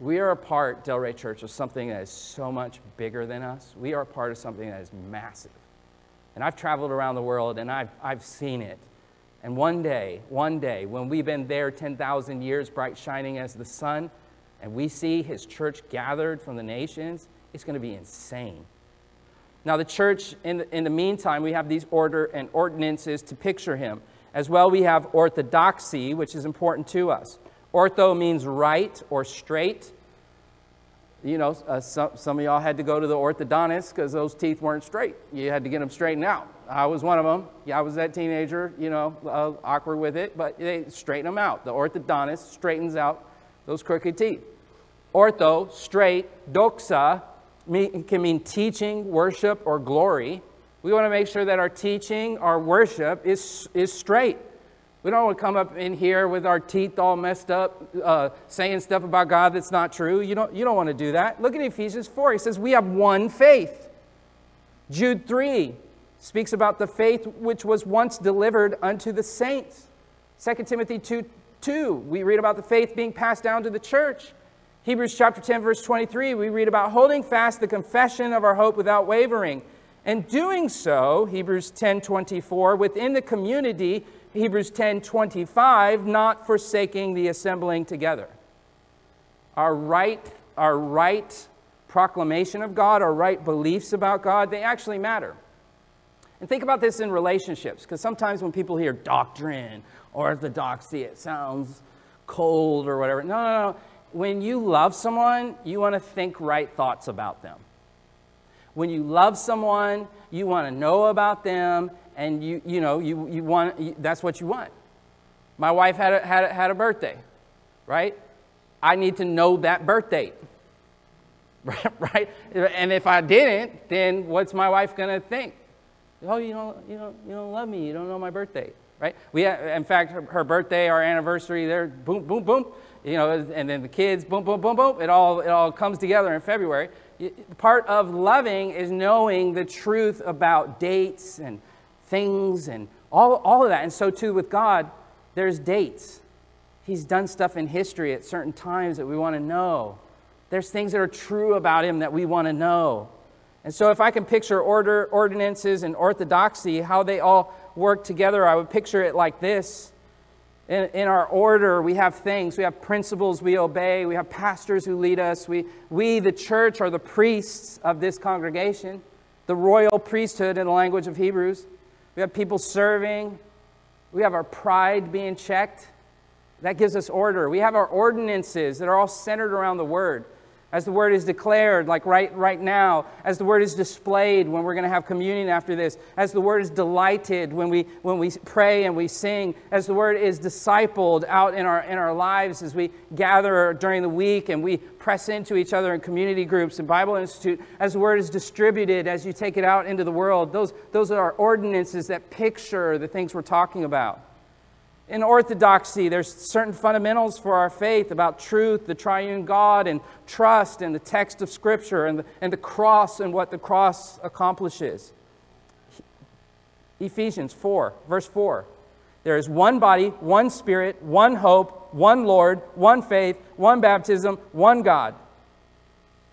Speaker 1: We are a part, Delray Church, of something that is so much bigger than us. We are a part of something that is massive. And I've traveled around the world and I've, I've seen it. And one day, one day, when we've been there 10,000 years, bright shining as the sun, and we see his church gathered from the nations, it's going to be insane. Now, the church, in the, in the meantime, we have these order and ordinances to picture him. As well, we have orthodoxy, which is important to us. Ortho means right or straight. You know, uh, some, some of y'all had to go to the orthodontist because those teeth weren't straight. You had to get them straightened out. I was one of them. Yeah, I was that teenager, you know, uh, awkward with it, but they straighten them out. The orthodontist straightens out those crooked teeth. Ortho, straight, doxa, mean, can mean teaching, worship, or glory. We want to make sure that our teaching, our worship is, is straight. We don't want to come up in here with our teeth all messed up, uh, saying stuff about God that's not true. You don't, you don't want to do that. Look at Ephesians 4. He says, We have one faith. Jude 3 speaks about the faith which was once delivered unto the saints. 2 Timothy 2 2, we read about the faith being passed down to the church. Hebrews chapter 10, verse 23, we read about holding fast the confession of our hope without wavering. And doing so, Hebrews 10 24, within the community Hebrews 10 25, not forsaking the assembling together. Our right, our right proclamation of God, our right beliefs about God, they actually matter. And think about this in relationships, because sometimes when people hear doctrine or orthodoxy, it sounds cold or whatever. No, no, no. When you love someone, you want to think right thoughts about them. When you love someone, you want to know about them and you, you know, you, you want, you, that's what you want. My wife had a, had, a, had a birthday, right? I need to know that birth date, right? And if I didn't, then what's my wife going to think? Oh, you don't, you, don't, you don't love me. You don't know my birthday, right? We, in fact, her, her birthday, our anniversary, there, boom, boom, boom. You know, and then the kids, boom, boom, boom, boom. It all, it all comes together in February. Part of loving is knowing the truth about dates and things and all, all of that. And so, too, with God, there's dates. He's done stuff in history at certain times that we want to know. There's things that are true about him that we want to know. And so, if I can picture order, ordinances and orthodoxy, how they all work together, I would picture it like this. In, in, our order, we have things, we have principles we obey, we have pastors who lead us. We, we, the church, are the priests of this congregation, the royal priesthood in the language of Hebrews. We have people serving. We have our pride being checked. That gives us order. We have our ordinances that are all centered around the Word as the word is declared, like right, right now, as the word is displayed when we're going to have communion after this, as the word is delighted when we, when we pray and we sing, as the word is discipled out in our, in our lives as we gather during the week and we press into each other in community groups and Bible Institute, as the word is distributed as you take it out into the world. Those, those are ordinances that picture the things we're talking about. In orthodoxy, there's certain fundamentals for our faith about truth, the triune God, and trust, and the text of Scripture, and the, and the cross, and what the cross accomplishes. Ephesians 4, verse 4. There is one body, one spirit, one hope, one Lord, one faith, one baptism, one God.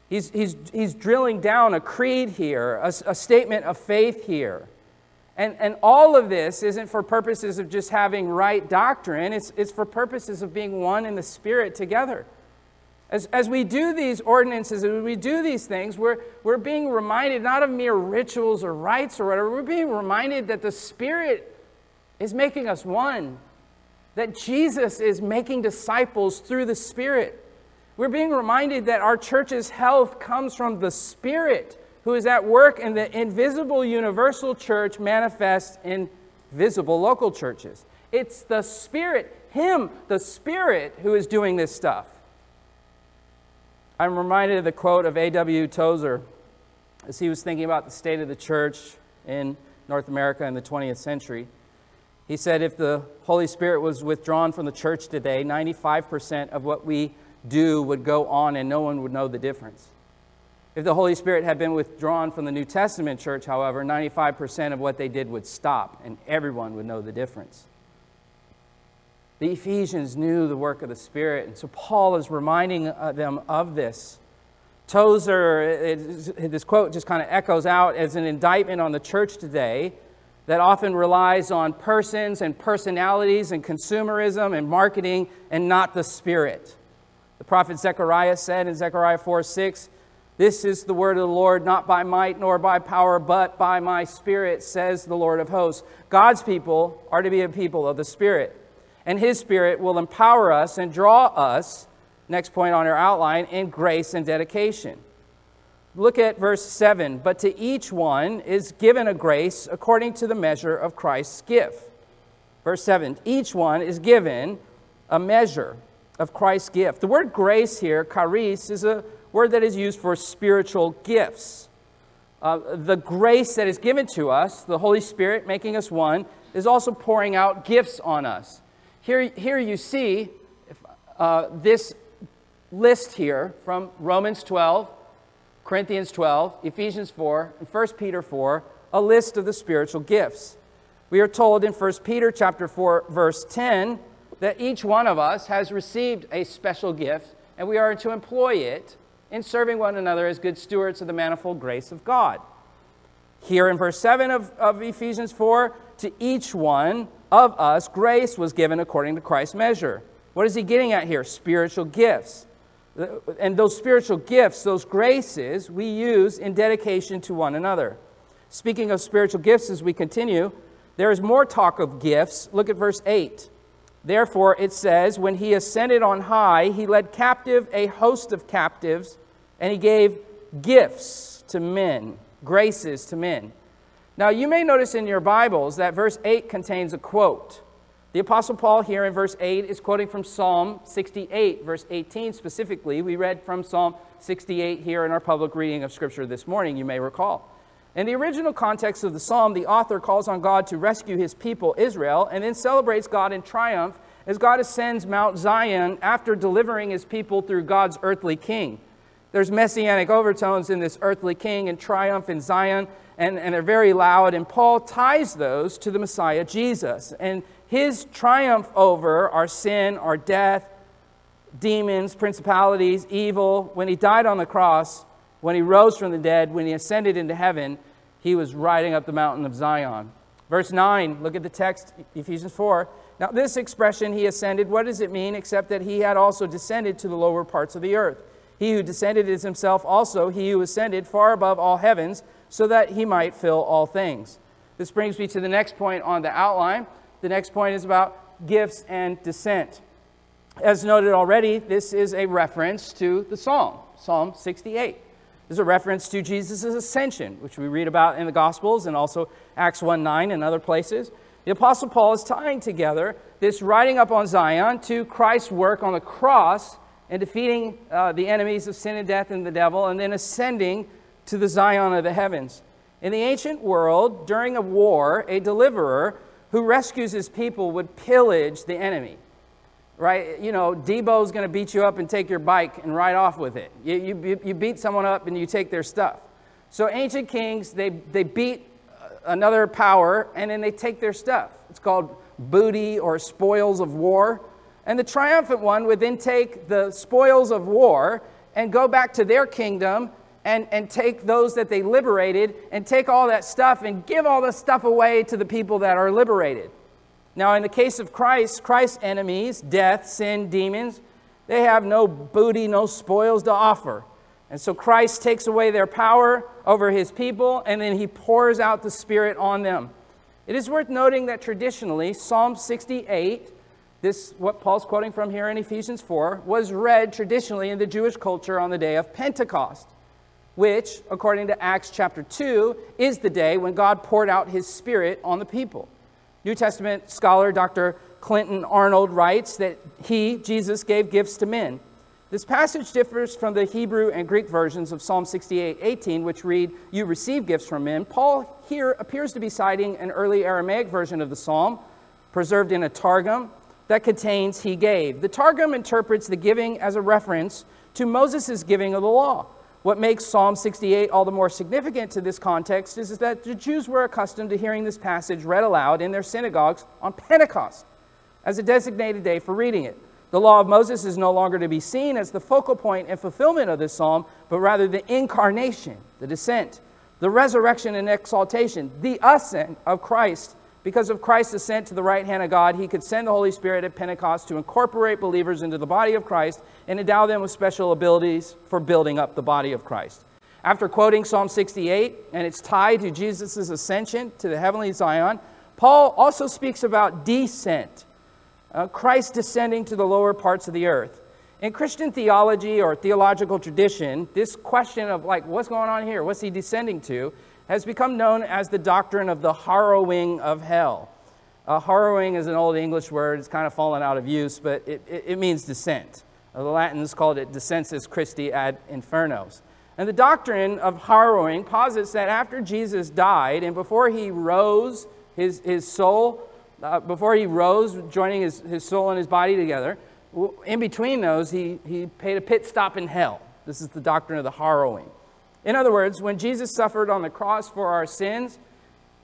Speaker 1: He's, he's, he's drilling down a creed here, a, a statement of faith here. And, and all of this isn't for purposes of just having right doctrine, it's, it's for purposes of being one in the Spirit together. As, as we do these ordinances, as we do these things, we're, we're being reminded not of mere rituals or rites or whatever, we're being reminded that the Spirit is making us one, that Jesus is making disciples through the Spirit. We're being reminded that our church's health comes from the Spirit who is at work in the invisible universal church manifest in visible local churches. It's the Spirit, Him, the Spirit, who is doing this stuff. I'm reminded of the quote of A.W. Tozer as he was thinking about the state of the church in North America in the 20th century. He said, If the Holy Spirit was withdrawn from the church today, 95% of what we do would go on and no one would know the difference. If the Holy Spirit had been withdrawn from the New Testament church, however, 95% of what they did would stop, and everyone would know the difference. The Ephesians knew the work of the Spirit, and so Paul is reminding uh, them of this. Tozer, this quote just kind of echoes out as an indictment on the church today that often relies on persons and personalities and consumerism and marketing and not the Spirit. The prophet Zechariah said in Zechariah 4 6, This is the word of the Lord, not by might nor by power, but by my Spirit, says the Lord of hosts. God's people are to be a people of the Spirit and His Spirit will empower us and draw us, next point on our outline, in grace and dedication. Look at verse 7. But to each one is given a grace according to the measure of Christ's gift. Verse 7 Each one is given a measure of Christ's gift. The word grace here, charis, is a word that is used for spiritual gifts. Uh, the grace that is given to us, the Holy Spirit making us one, is also pouring out gifts on us. Here, here you see uh, this list here from Romans 12, Corinthians 12, Ephesians 4, and 1 Peter 4, a list of the spiritual gifts. We are told in 1 Peter chapter 4, verse 10, that each one of us has received a special gift, and we are to employ it in serving one another as good stewards of the manifold grace of God. Here in verse 7 of, of Ephesians 4, to each one of us, grace was given according to Christ's measure. What is he getting at here? Spiritual gifts. And those spiritual gifts, those graces, we use in dedication to one another. Speaking of spiritual gifts, as we continue, there is more talk of gifts. Look at verse 8. Therefore, it says, When he ascended on high, he led captive a host of captives, and he gave gifts to men, graces to men. Now, you may notice in your Bibles that verse 8 contains a quote. The Apostle Paul here in verse 8 is quoting from Psalm 68, verse 18 specifically. We read from Psalm 68 here in our public reading of Scripture this morning, you may recall. In the original context of the psalm, the author calls on God to rescue his people, Israel, and then celebrates God in triumph as God ascends Mount Zion after delivering his people through God's earthly king. There's messianic overtones in this earthly king and triumph in Zion, and, and they're very loud. And Paul ties those to the Messiah Jesus and his triumph over our sin, our death, demons, principalities, evil. When he died on the cross, when he rose from the dead, when he ascended into heaven, he was riding up the mountain of Zion. Verse 9, look at the text, Ephesians 4. Now, this expression, he ascended, what does it mean except that he had also descended to the lower parts of the earth? He who descended is himself also he who ascended far above all heavens so that he might fill all things. This brings me to the next point on the outline. The next point is about gifts and descent. As noted already, this is a reference to the Psalm, Psalm 68. Is a reference to Jesus' ascension, which we read about in the Gospels and also Acts 1 9 and other places. The Apostle Paul is tying together this riding up on Zion to Christ's work on the cross and defeating uh, the enemies of sin and death and the devil, and then ascending to the Zion of the heavens. In the ancient world, during a war, a deliverer who rescues his people would pillage the enemy. Right? You know, Deebo's going to beat you up and take your bike and ride off with it. You, you, you beat someone up and you take their stuff. So ancient kings, they, they beat another power and then they take their stuff. It's called booty or spoils of war. And the triumphant one would then take the spoils of war and go back to their kingdom and, and take those that they liberated and take all that stuff and give all the stuff away to the people that are liberated. Now, in the case of Christ, Christ's enemies, death, sin, demons, they have no booty, no spoils to offer. And so Christ takes away their power over his people and then he pours out the Spirit on them. It is worth noting that traditionally, Psalm 68 this, what Paul's quoting from here in Ephesians 4, was read traditionally in the Jewish culture on the day of Pentecost, which, according to Acts chapter 2, is the day when God poured out his Spirit on the people. New Testament scholar Dr. Clinton Arnold writes that he, Jesus, gave gifts to men. This passage differs from the Hebrew and Greek versions of Psalm 68 18, which read, You receive gifts from men. Paul here appears to be citing an early Aramaic version of the psalm, preserved in a Targum, that contains he gave. The Targum interprets the giving as a reference to Moses' giving of the law, What makes Psalm 68 all the more significant to this context is, is that the Jews were accustomed to hearing this passage read aloud in their synagogues on Pentecost as a designated day for reading it. The law of Moses is no longer to be seen as the focal point and fulfillment of this psalm, but rather the incarnation, the descent, the resurrection and exaltation, the ascent of Christ. Because of Christ's ascent to the right hand of God, he could send the Holy Spirit at Pentecost to incorporate believers into the body of Christ and endow them with special abilities for building up the body of Christ. After quoting Psalm 68 and its tie to Jesus' ascension to the heavenly Zion, Paul also speaks about descent uh, Christ descending to the lower parts of the earth. In Christian theology or theological tradition, this question of, like, what's going on here? What's he descending to? Has become known as the doctrine of the harrowing of hell. Uh, harrowing is an old English word, it's kind of fallen out of use, but it, it, it means descent. Uh, the Latins called it descensus Christi ad infernos. And the doctrine of harrowing posits that after Jesus died and before he rose, his, his soul uh, before he rose, joining his, his soul and his body together, in between those, he, he paid a pit stop in hell. This is the doctrine of the harrowing. In other words, when Jesus suffered on the cross for our sins,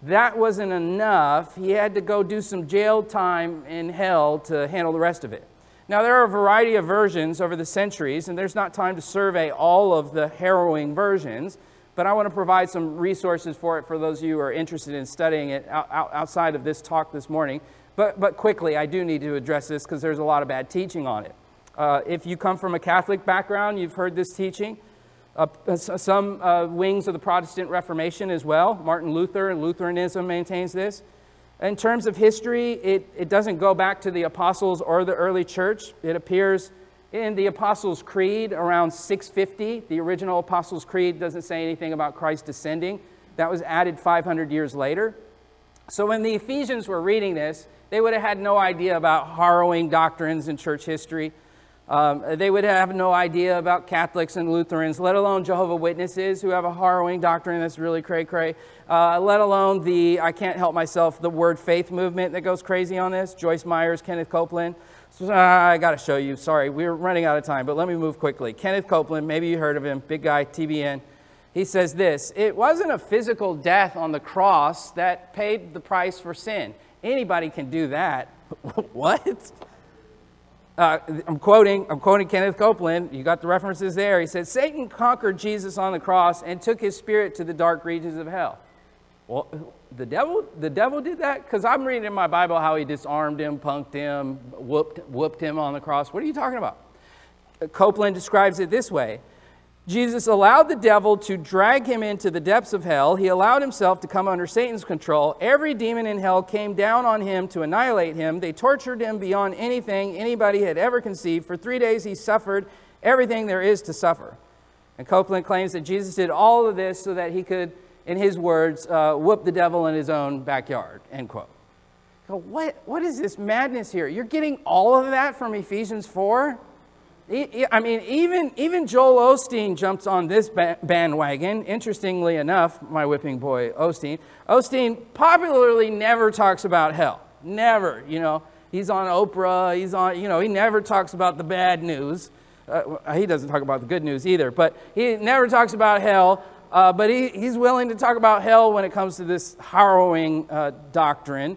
Speaker 1: that wasn't enough. He had to go do some jail time in hell to handle the rest of it. Now, there are a variety of versions over the centuries, and there's not time to survey all of the harrowing versions but I want to provide some resources for it for those of you who are interested in studying it outside of this talk this morning. But, but quickly, I do need to address this because there's a lot of bad teaching on it. Uh, if you come from a Catholic background, you've heard this teaching. Uh, some uh, wings of the Protestant Reformation as well. Martin Luther and Lutheranism maintains this. In terms of history, it, it doesn't go back to the apostles or the early church. It appears in the Apostles' Creed around 650. The original Apostles' Creed doesn't say anything about Christ descending. That was added 500 years later. So when the Ephesians were reading this, they would have had no idea about harrowing doctrines in church history. Um, they would have no idea about Catholics and Lutherans, let alone Jehovah Witnesses, who have a harrowing doctrine that's really cray cray. Uh, let alone the I can't help myself the word faith movement that goes crazy on this. Joyce Myers, Kenneth Copeland. So, uh, I got to show you. Sorry, we're running out of time, but let me move quickly. Kenneth Copeland, maybe you heard of him, big guy, TBN. He says this It wasn't a physical death on the cross that paid the price for sin. Anybody can do that. what? Uh, I'm quoting. I'm quoting Kenneth Copeland. You got the references there. He said Satan conquered Jesus on the cross and took his spirit to the dark regions of hell. Well, the devil, the devil did that? Because I'm reading in my Bible how he disarmed him, punked him, whooped, whooped him on the cross. What are you talking about? Copeland describes it this way Jesus allowed the devil to drag him into the depths of hell. He allowed himself to come under Satan's control. Every demon in hell came down on him to annihilate him. They tortured him beyond anything anybody had ever conceived. For three days, he suffered everything there is to suffer. And Copeland claims that Jesus did all of this so that he could in his words, uh, whoop the devil in his own backyard, end quote. What, what is this madness here? You're getting all of that from Ephesians 4? I mean, even, even Joel Osteen jumps on this bandwagon. Interestingly enough, my whipping boy Osteen. Osteen popularly never talks about hell. Never, you know. He's on Oprah, he's on, you know, he never talks about the bad news. Uh, he doesn't talk about the good news either, but he never talks about hell. Uh, but he, he's willing to talk about hell when it comes to this harrowing uh, doctrine.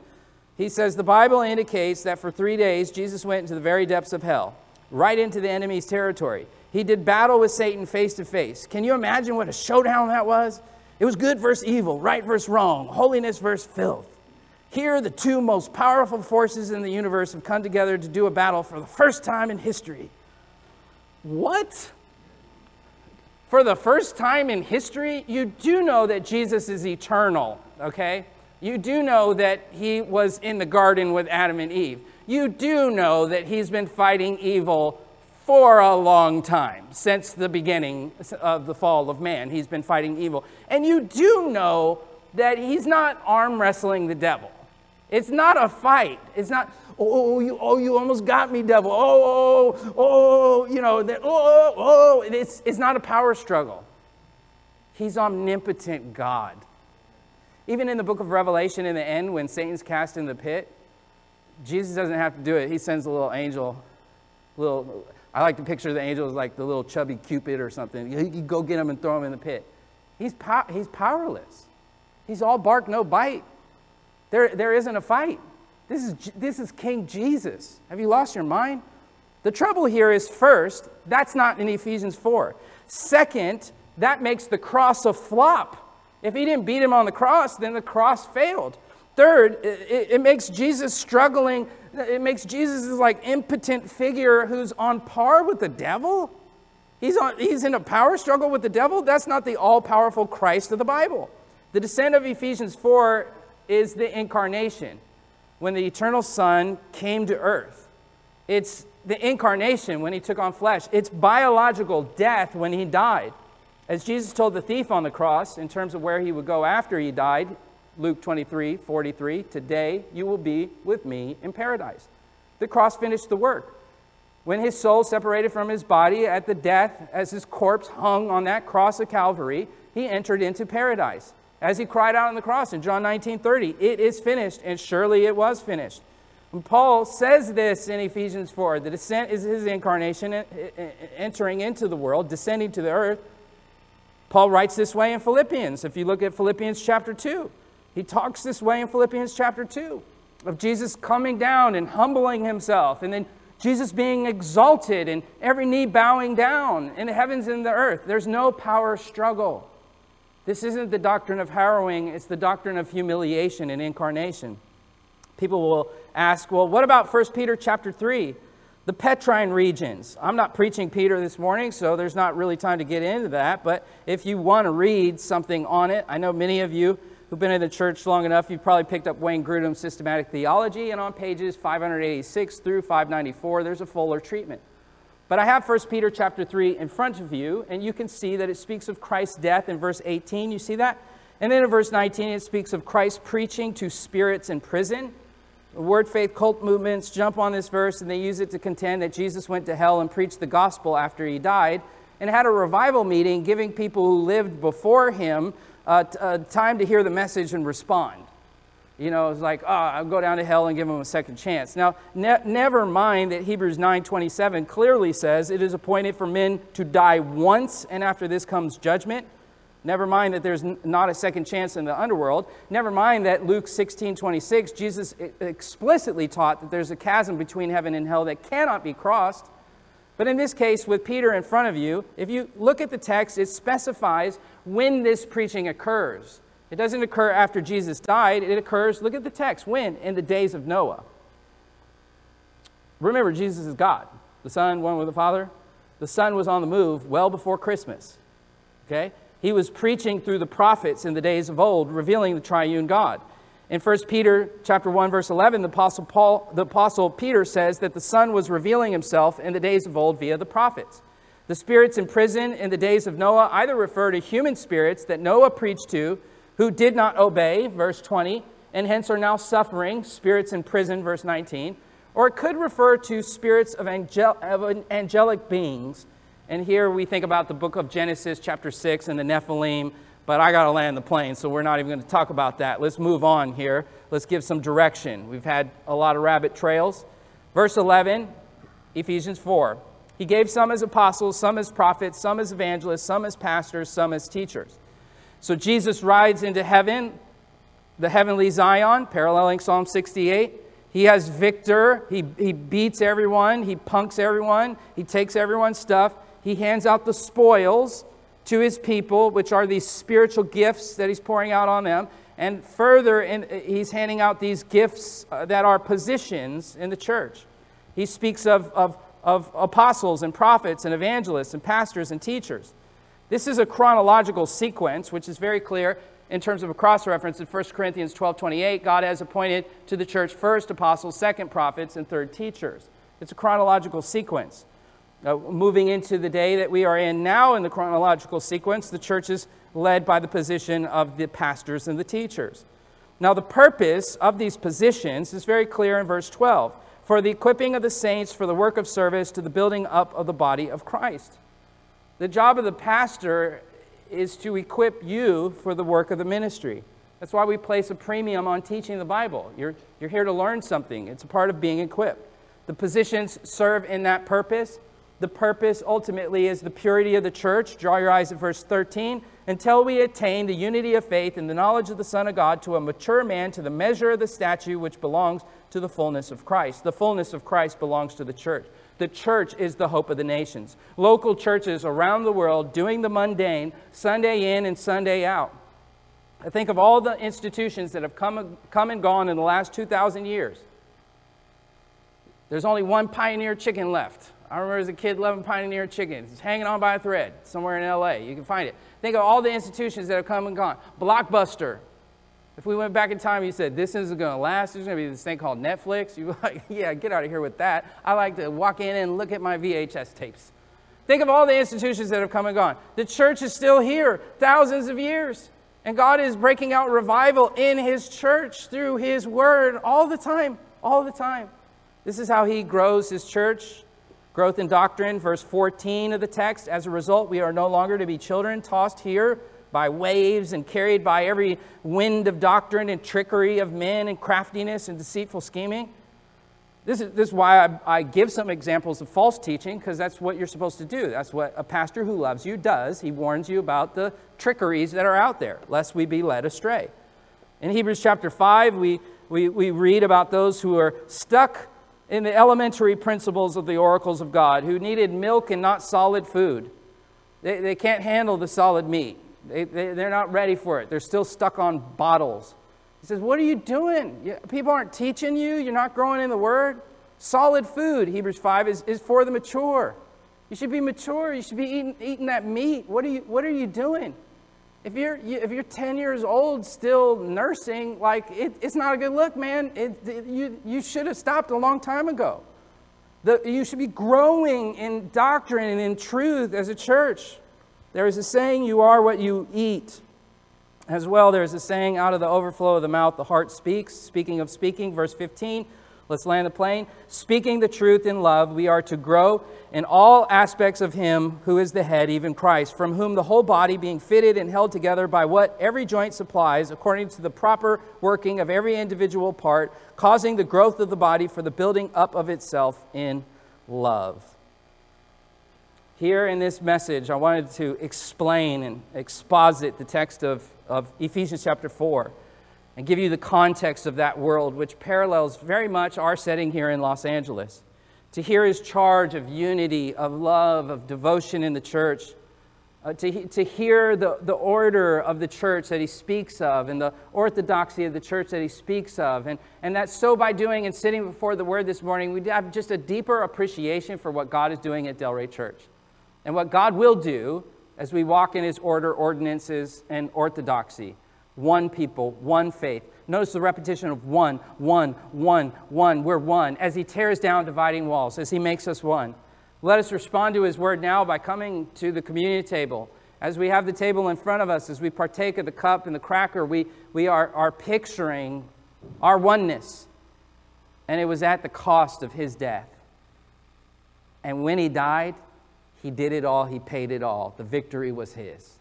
Speaker 1: He says the Bible indicates that for three days, Jesus went into the very depths of hell, right into the enemy's territory. He did battle with Satan face to face. Can you imagine what a showdown that was? It was good versus evil, right versus wrong, holiness versus filth. Here, the two most powerful forces in the universe have come together to do a battle for the first time in history. What? For the first time in history, you do know that Jesus is eternal, okay? You do know that he was in the garden with Adam and Eve. You do know that he's been fighting evil for a long time, since the beginning of the fall of man. He's been fighting evil. And you do know that he's not arm wrestling the devil. It's not a fight. It's not, oh, oh, oh you, oh, you almost got me, devil. Oh, oh, oh, oh, oh you know, that, oh, oh, it's, it's not a power struggle. He's omnipotent God. Even in the book of Revelation, in the end, when Satan's cast in the pit, Jesus doesn't have to do it. He sends a little angel, little I like to picture the angel as like the little chubby Cupid or something. You, go get him and throw him in the pit. He's, po- he's powerless. He's all bark, no bite. There, there isn't a fight. This is, this is King Jesus. Have you lost your mind? The trouble here is first, that's not in Ephesians 4. Second, that makes the cross a flop. If he didn't beat him on the cross, then the cross failed. Third, it, it makes Jesus struggling. It makes Jesus this like impotent figure who's on par with the devil. He's, on, he's in a power struggle with the devil. That's not the all powerful Christ of the Bible. The descent of Ephesians 4 is the incarnation, when the eternal Son came to earth. It's the incarnation when he took on flesh. It's biological death when he died. As Jesus told the thief on the cross, in terms of where he would go after he died, Luke 23 43, today you will be with me in paradise. The cross finished the work. When his soul separated from his body at the death, as his corpse hung on that cross of Calvary, he entered into paradise. As he cried out on the cross in John 19 30, it is finished, and surely it was finished. And Paul says this in Ephesians 4 the descent is his incarnation, entering into the world, descending to the earth. Paul writes this way in Philippians. If you look at Philippians chapter 2, he talks this way in Philippians chapter 2 of Jesus coming down and humbling himself, and then Jesus being exalted and every knee bowing down in the heavens and the earth. There's no power struggle. This isn't the doctrine of harrowing, it's the doctrine of humiliation and incarnation. People will ask, well, what about 1 Peter chapter 3? The Petrine regions. I'm not preaching Peter this morning, so there's not really time to get into that. But if you want to read something on it, I know many of you who've been in the church long enough, you've probably picked up Wayne Grudem's Systematic Theology, and on pages 586 through 594, there's a fuller treatment. But I have 1 Peter chapter 3 in front of you, and you can see that it speaks of Christ's death in verse 18. You see that? And then in verse 19, it speaks of Christ preaching to spirits in prison. Word faith cult movements jump on this verse and they use it to contend that Jesus went to hell and preached the gospel after he died and had a revival meeting giving people who lived before him uh, t- uh, time to hear the message and respond. You know, it's like, oh, I'll go down to hell and give them a second chance. Now, ne- never mind that Hebrews 9.27 clearly says it is appointed for men to die once, and after this comes judgment. Never mind that there's not a second chance in the underworld. Never mind that Luke 16 26, Jesus explicitly taught that there's a chasm between heaven and hell that cannot be crossed. But in this case, with Peter in front of you, if you look at the text, it specifies when this preaching occurs. It doesn't occur after Jesus died, it occurs, look at the text, when? In the days of Noah. Remember, Jesus is God, the Son, one with the Father. The Son was on the move well before Christmas. Okay? He was preaching through the prophets in the days of old, revealing the triune God. In 1 Peter chapter 1 verse 11, the apostle Paul the apostle Peter says that the Son was revealing himself in the days of old via the prophets. The spirits in prison in the days of Noah either refer to human spirits that Noah preached to who did not obey, verse 20, and hence are now suffering, spirits in prison, verse 19, or it could refer to spirits of, angel, of angelic beings and here we think about the book of Genesis, chapter 6, and the Nephilim, but I got to land the plane, so we're not even going to talk about that. Let's move on here. Let's give some direction. We've had a lot of rabbit trails. Verse 11, Ephesians 4. He gave some as apostles, some as prophets, some as evangelists, some as pastors, some as teachers. So Jesus rides into heaven, the heavenly Zion, paralleling Psalm 68. He has victor. He, he beats everyone. He punks everyone. He takes everyone's stuff he hands out the spoils to his people, which are these spiritual gifts that he's pouring out on them. And further, in, he's handing out these gifts uh, that are positions in the church. He speaks of, of, of apostles and prophets and evangelists and pastors and teachers. This is a chronological sequence, which is very clear in terms of a cross reference in 1 Corinthians 12 28. God has appointed to the church first apostles, second prophets, and third teachers. It's a chronological sequence. Uh, moving into the day that we are in now in the chronological sequence, the church is led by the position of the pastors and the teachers. Now, the purpose of these positions is very clear in verse 12 for the equipping of the saints for the work of service to the building up of the body of Christ. The job of the pastor is to equip you for the work of the ministry. That's why we place a premium on teaching the Bible. You're, you're here to learn something, it's a part of being equipped. The positions serve in that purpose. The purpose ultimately is the purity of the church. Draw your eyes at verse 13. Until we attain the unity of faith and the knowledge of the Son of God to a mature man, to the measure of the statue which belongs to the fullness of Christ. The fullness of Christ belongs to the church. The church is the hope of the nations. Local churches around the world doing the mundane, Sunday in and Sunday out. I think of all the institutions that have come, come and gone in the last 2,000 years. There's only one Pioneer chicken left. I remember as a kid loving Pioneer chicken. It's hanging on by a thread somewhere in LA. You can find it. Think of all the institutions that have come and gone. Blockbuster, if we went back in time, you said, this isn't going to last, there's going to be this thing called Netflix, you'd be like, yeah, get out of here with that. I like to walk in and look at my VHS tapes. Think of all the institutions that have come and gone. The church is still here, thousands of years. And God is breaking out revival in His church through His word all the time, all the time. This is how He grows His church. Growth in doctrine, verse 14 of the text. As a result, we are no longer to be children tossed here by waves and carried by every wind of doctrine and trickery of men and craftiness and deceitful scheming. This is, this is why I, I give some examples of false teaching, because that's what you're supposed to do. That's what a pastor who loves you does. He warns you about the trickeries that are out there, lest we be led astray. In Hebrews chapter 5, we, we, we read about those who are stuck in the elementary principles of the oracles of God, who needed milk and not solid food. They, they can't handle the solid meat. They, they, they're not ready for it. They're still stuck on bottles. He says, What are you doing? People aren't teaching you. You're not growing in the Word. Solid food, Hebrews 5, is, is for the mature. You should be mature. You should be eating, eating that meat. What are you, what are you doing? If you're, if you're 10 years old still nursing, like, it, it's not a good look, man. It, it, you, you should have stopped a long time ago. The, you should be growing in doctrine and in truth as a church. There is a saying, you are what you eat. As well, there is a saying, out of the overflow of the mouth, the heart speaks. Speaking of speaking, verse 15, let's land the plane. Speaking the truth in love, we are to grow in all aspects of Him who is the head, even Christ, from whom the whole body, being fitted and held together by what every joint supplies, according to the proper working of every individual part, causing the growth of the body for the building up of itself in love. Here in this message, I wanted to explain and exposit the text of, of Ephesians chapter 4 and give you the context of that world, which parallels very much our setting here in Los Angeles. To hear his charge of unity, of love, of devotion in the church, uh, to, to hear the, the order of the church that he speaks of and the orthodoxy of the church that he speaks of. And, and that so by doing and sitting before the word this morning, we have just a deeper appreciation for what God is doing at Delray Church. And what God will do as we walk in his order, ordinances, and orthodoxy one people, one faith. Notice the repetition of one, one, one, one. We're one. As he tears down dividing walls, as he makes us one. Let us respond to his word now by coming to the communion table. As we have the table in front of us, as we partake of the cup and the cracker, we, we are, are picturing our oneness. And it was at the cost of his death. And when he died, he did it all, He paid it all. The victory was His.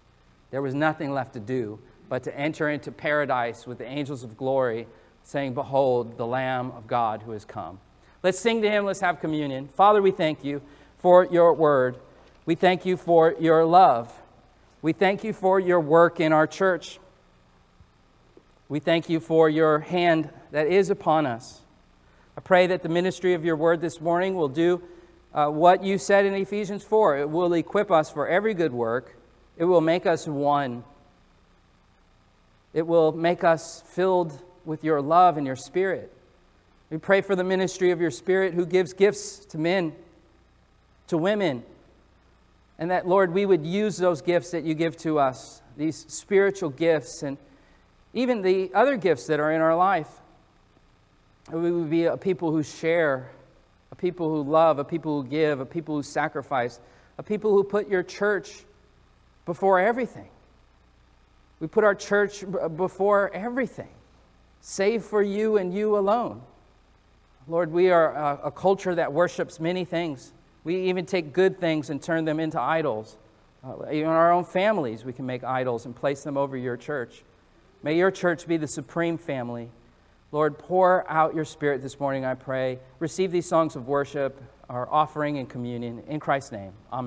Speaker 1: There was nothing left to do but to enter into paradise with the angels of glory, saying, Behold, the Lamb of God who has come. Let's sing to Him, let's have communion. Father, we thank you for your word. We thank you for your love. We thank you for your work in our church. We thank you for your hand that is upon us. I pray that the ministry of your word this morning will do uh, what you said in Ephesians 4. It will equip us for every good work, it will make us one. It will make us filled with your love and your spirit. We pray for the ministry of your spirit who gives gifts to men, to women, and that, Lord, we would use those gifts that you give to us, these spiritual gifts, and even the other gifts that are in our life. We would be a people who share a people who love, a people who give, a people who sacrifice, a people who put your church before everything. We put our church before everything, save for you and you alone. Lord, we are a, a, culture that worships many things. We even take good things and turn them into idols. Uh, our own families, we can make idols and place them over your church. May your church be the supreme family Lord, pour out your spirit this morning, I pray. Receive these songs of worship. our offering and communion in Christ's name. Amen.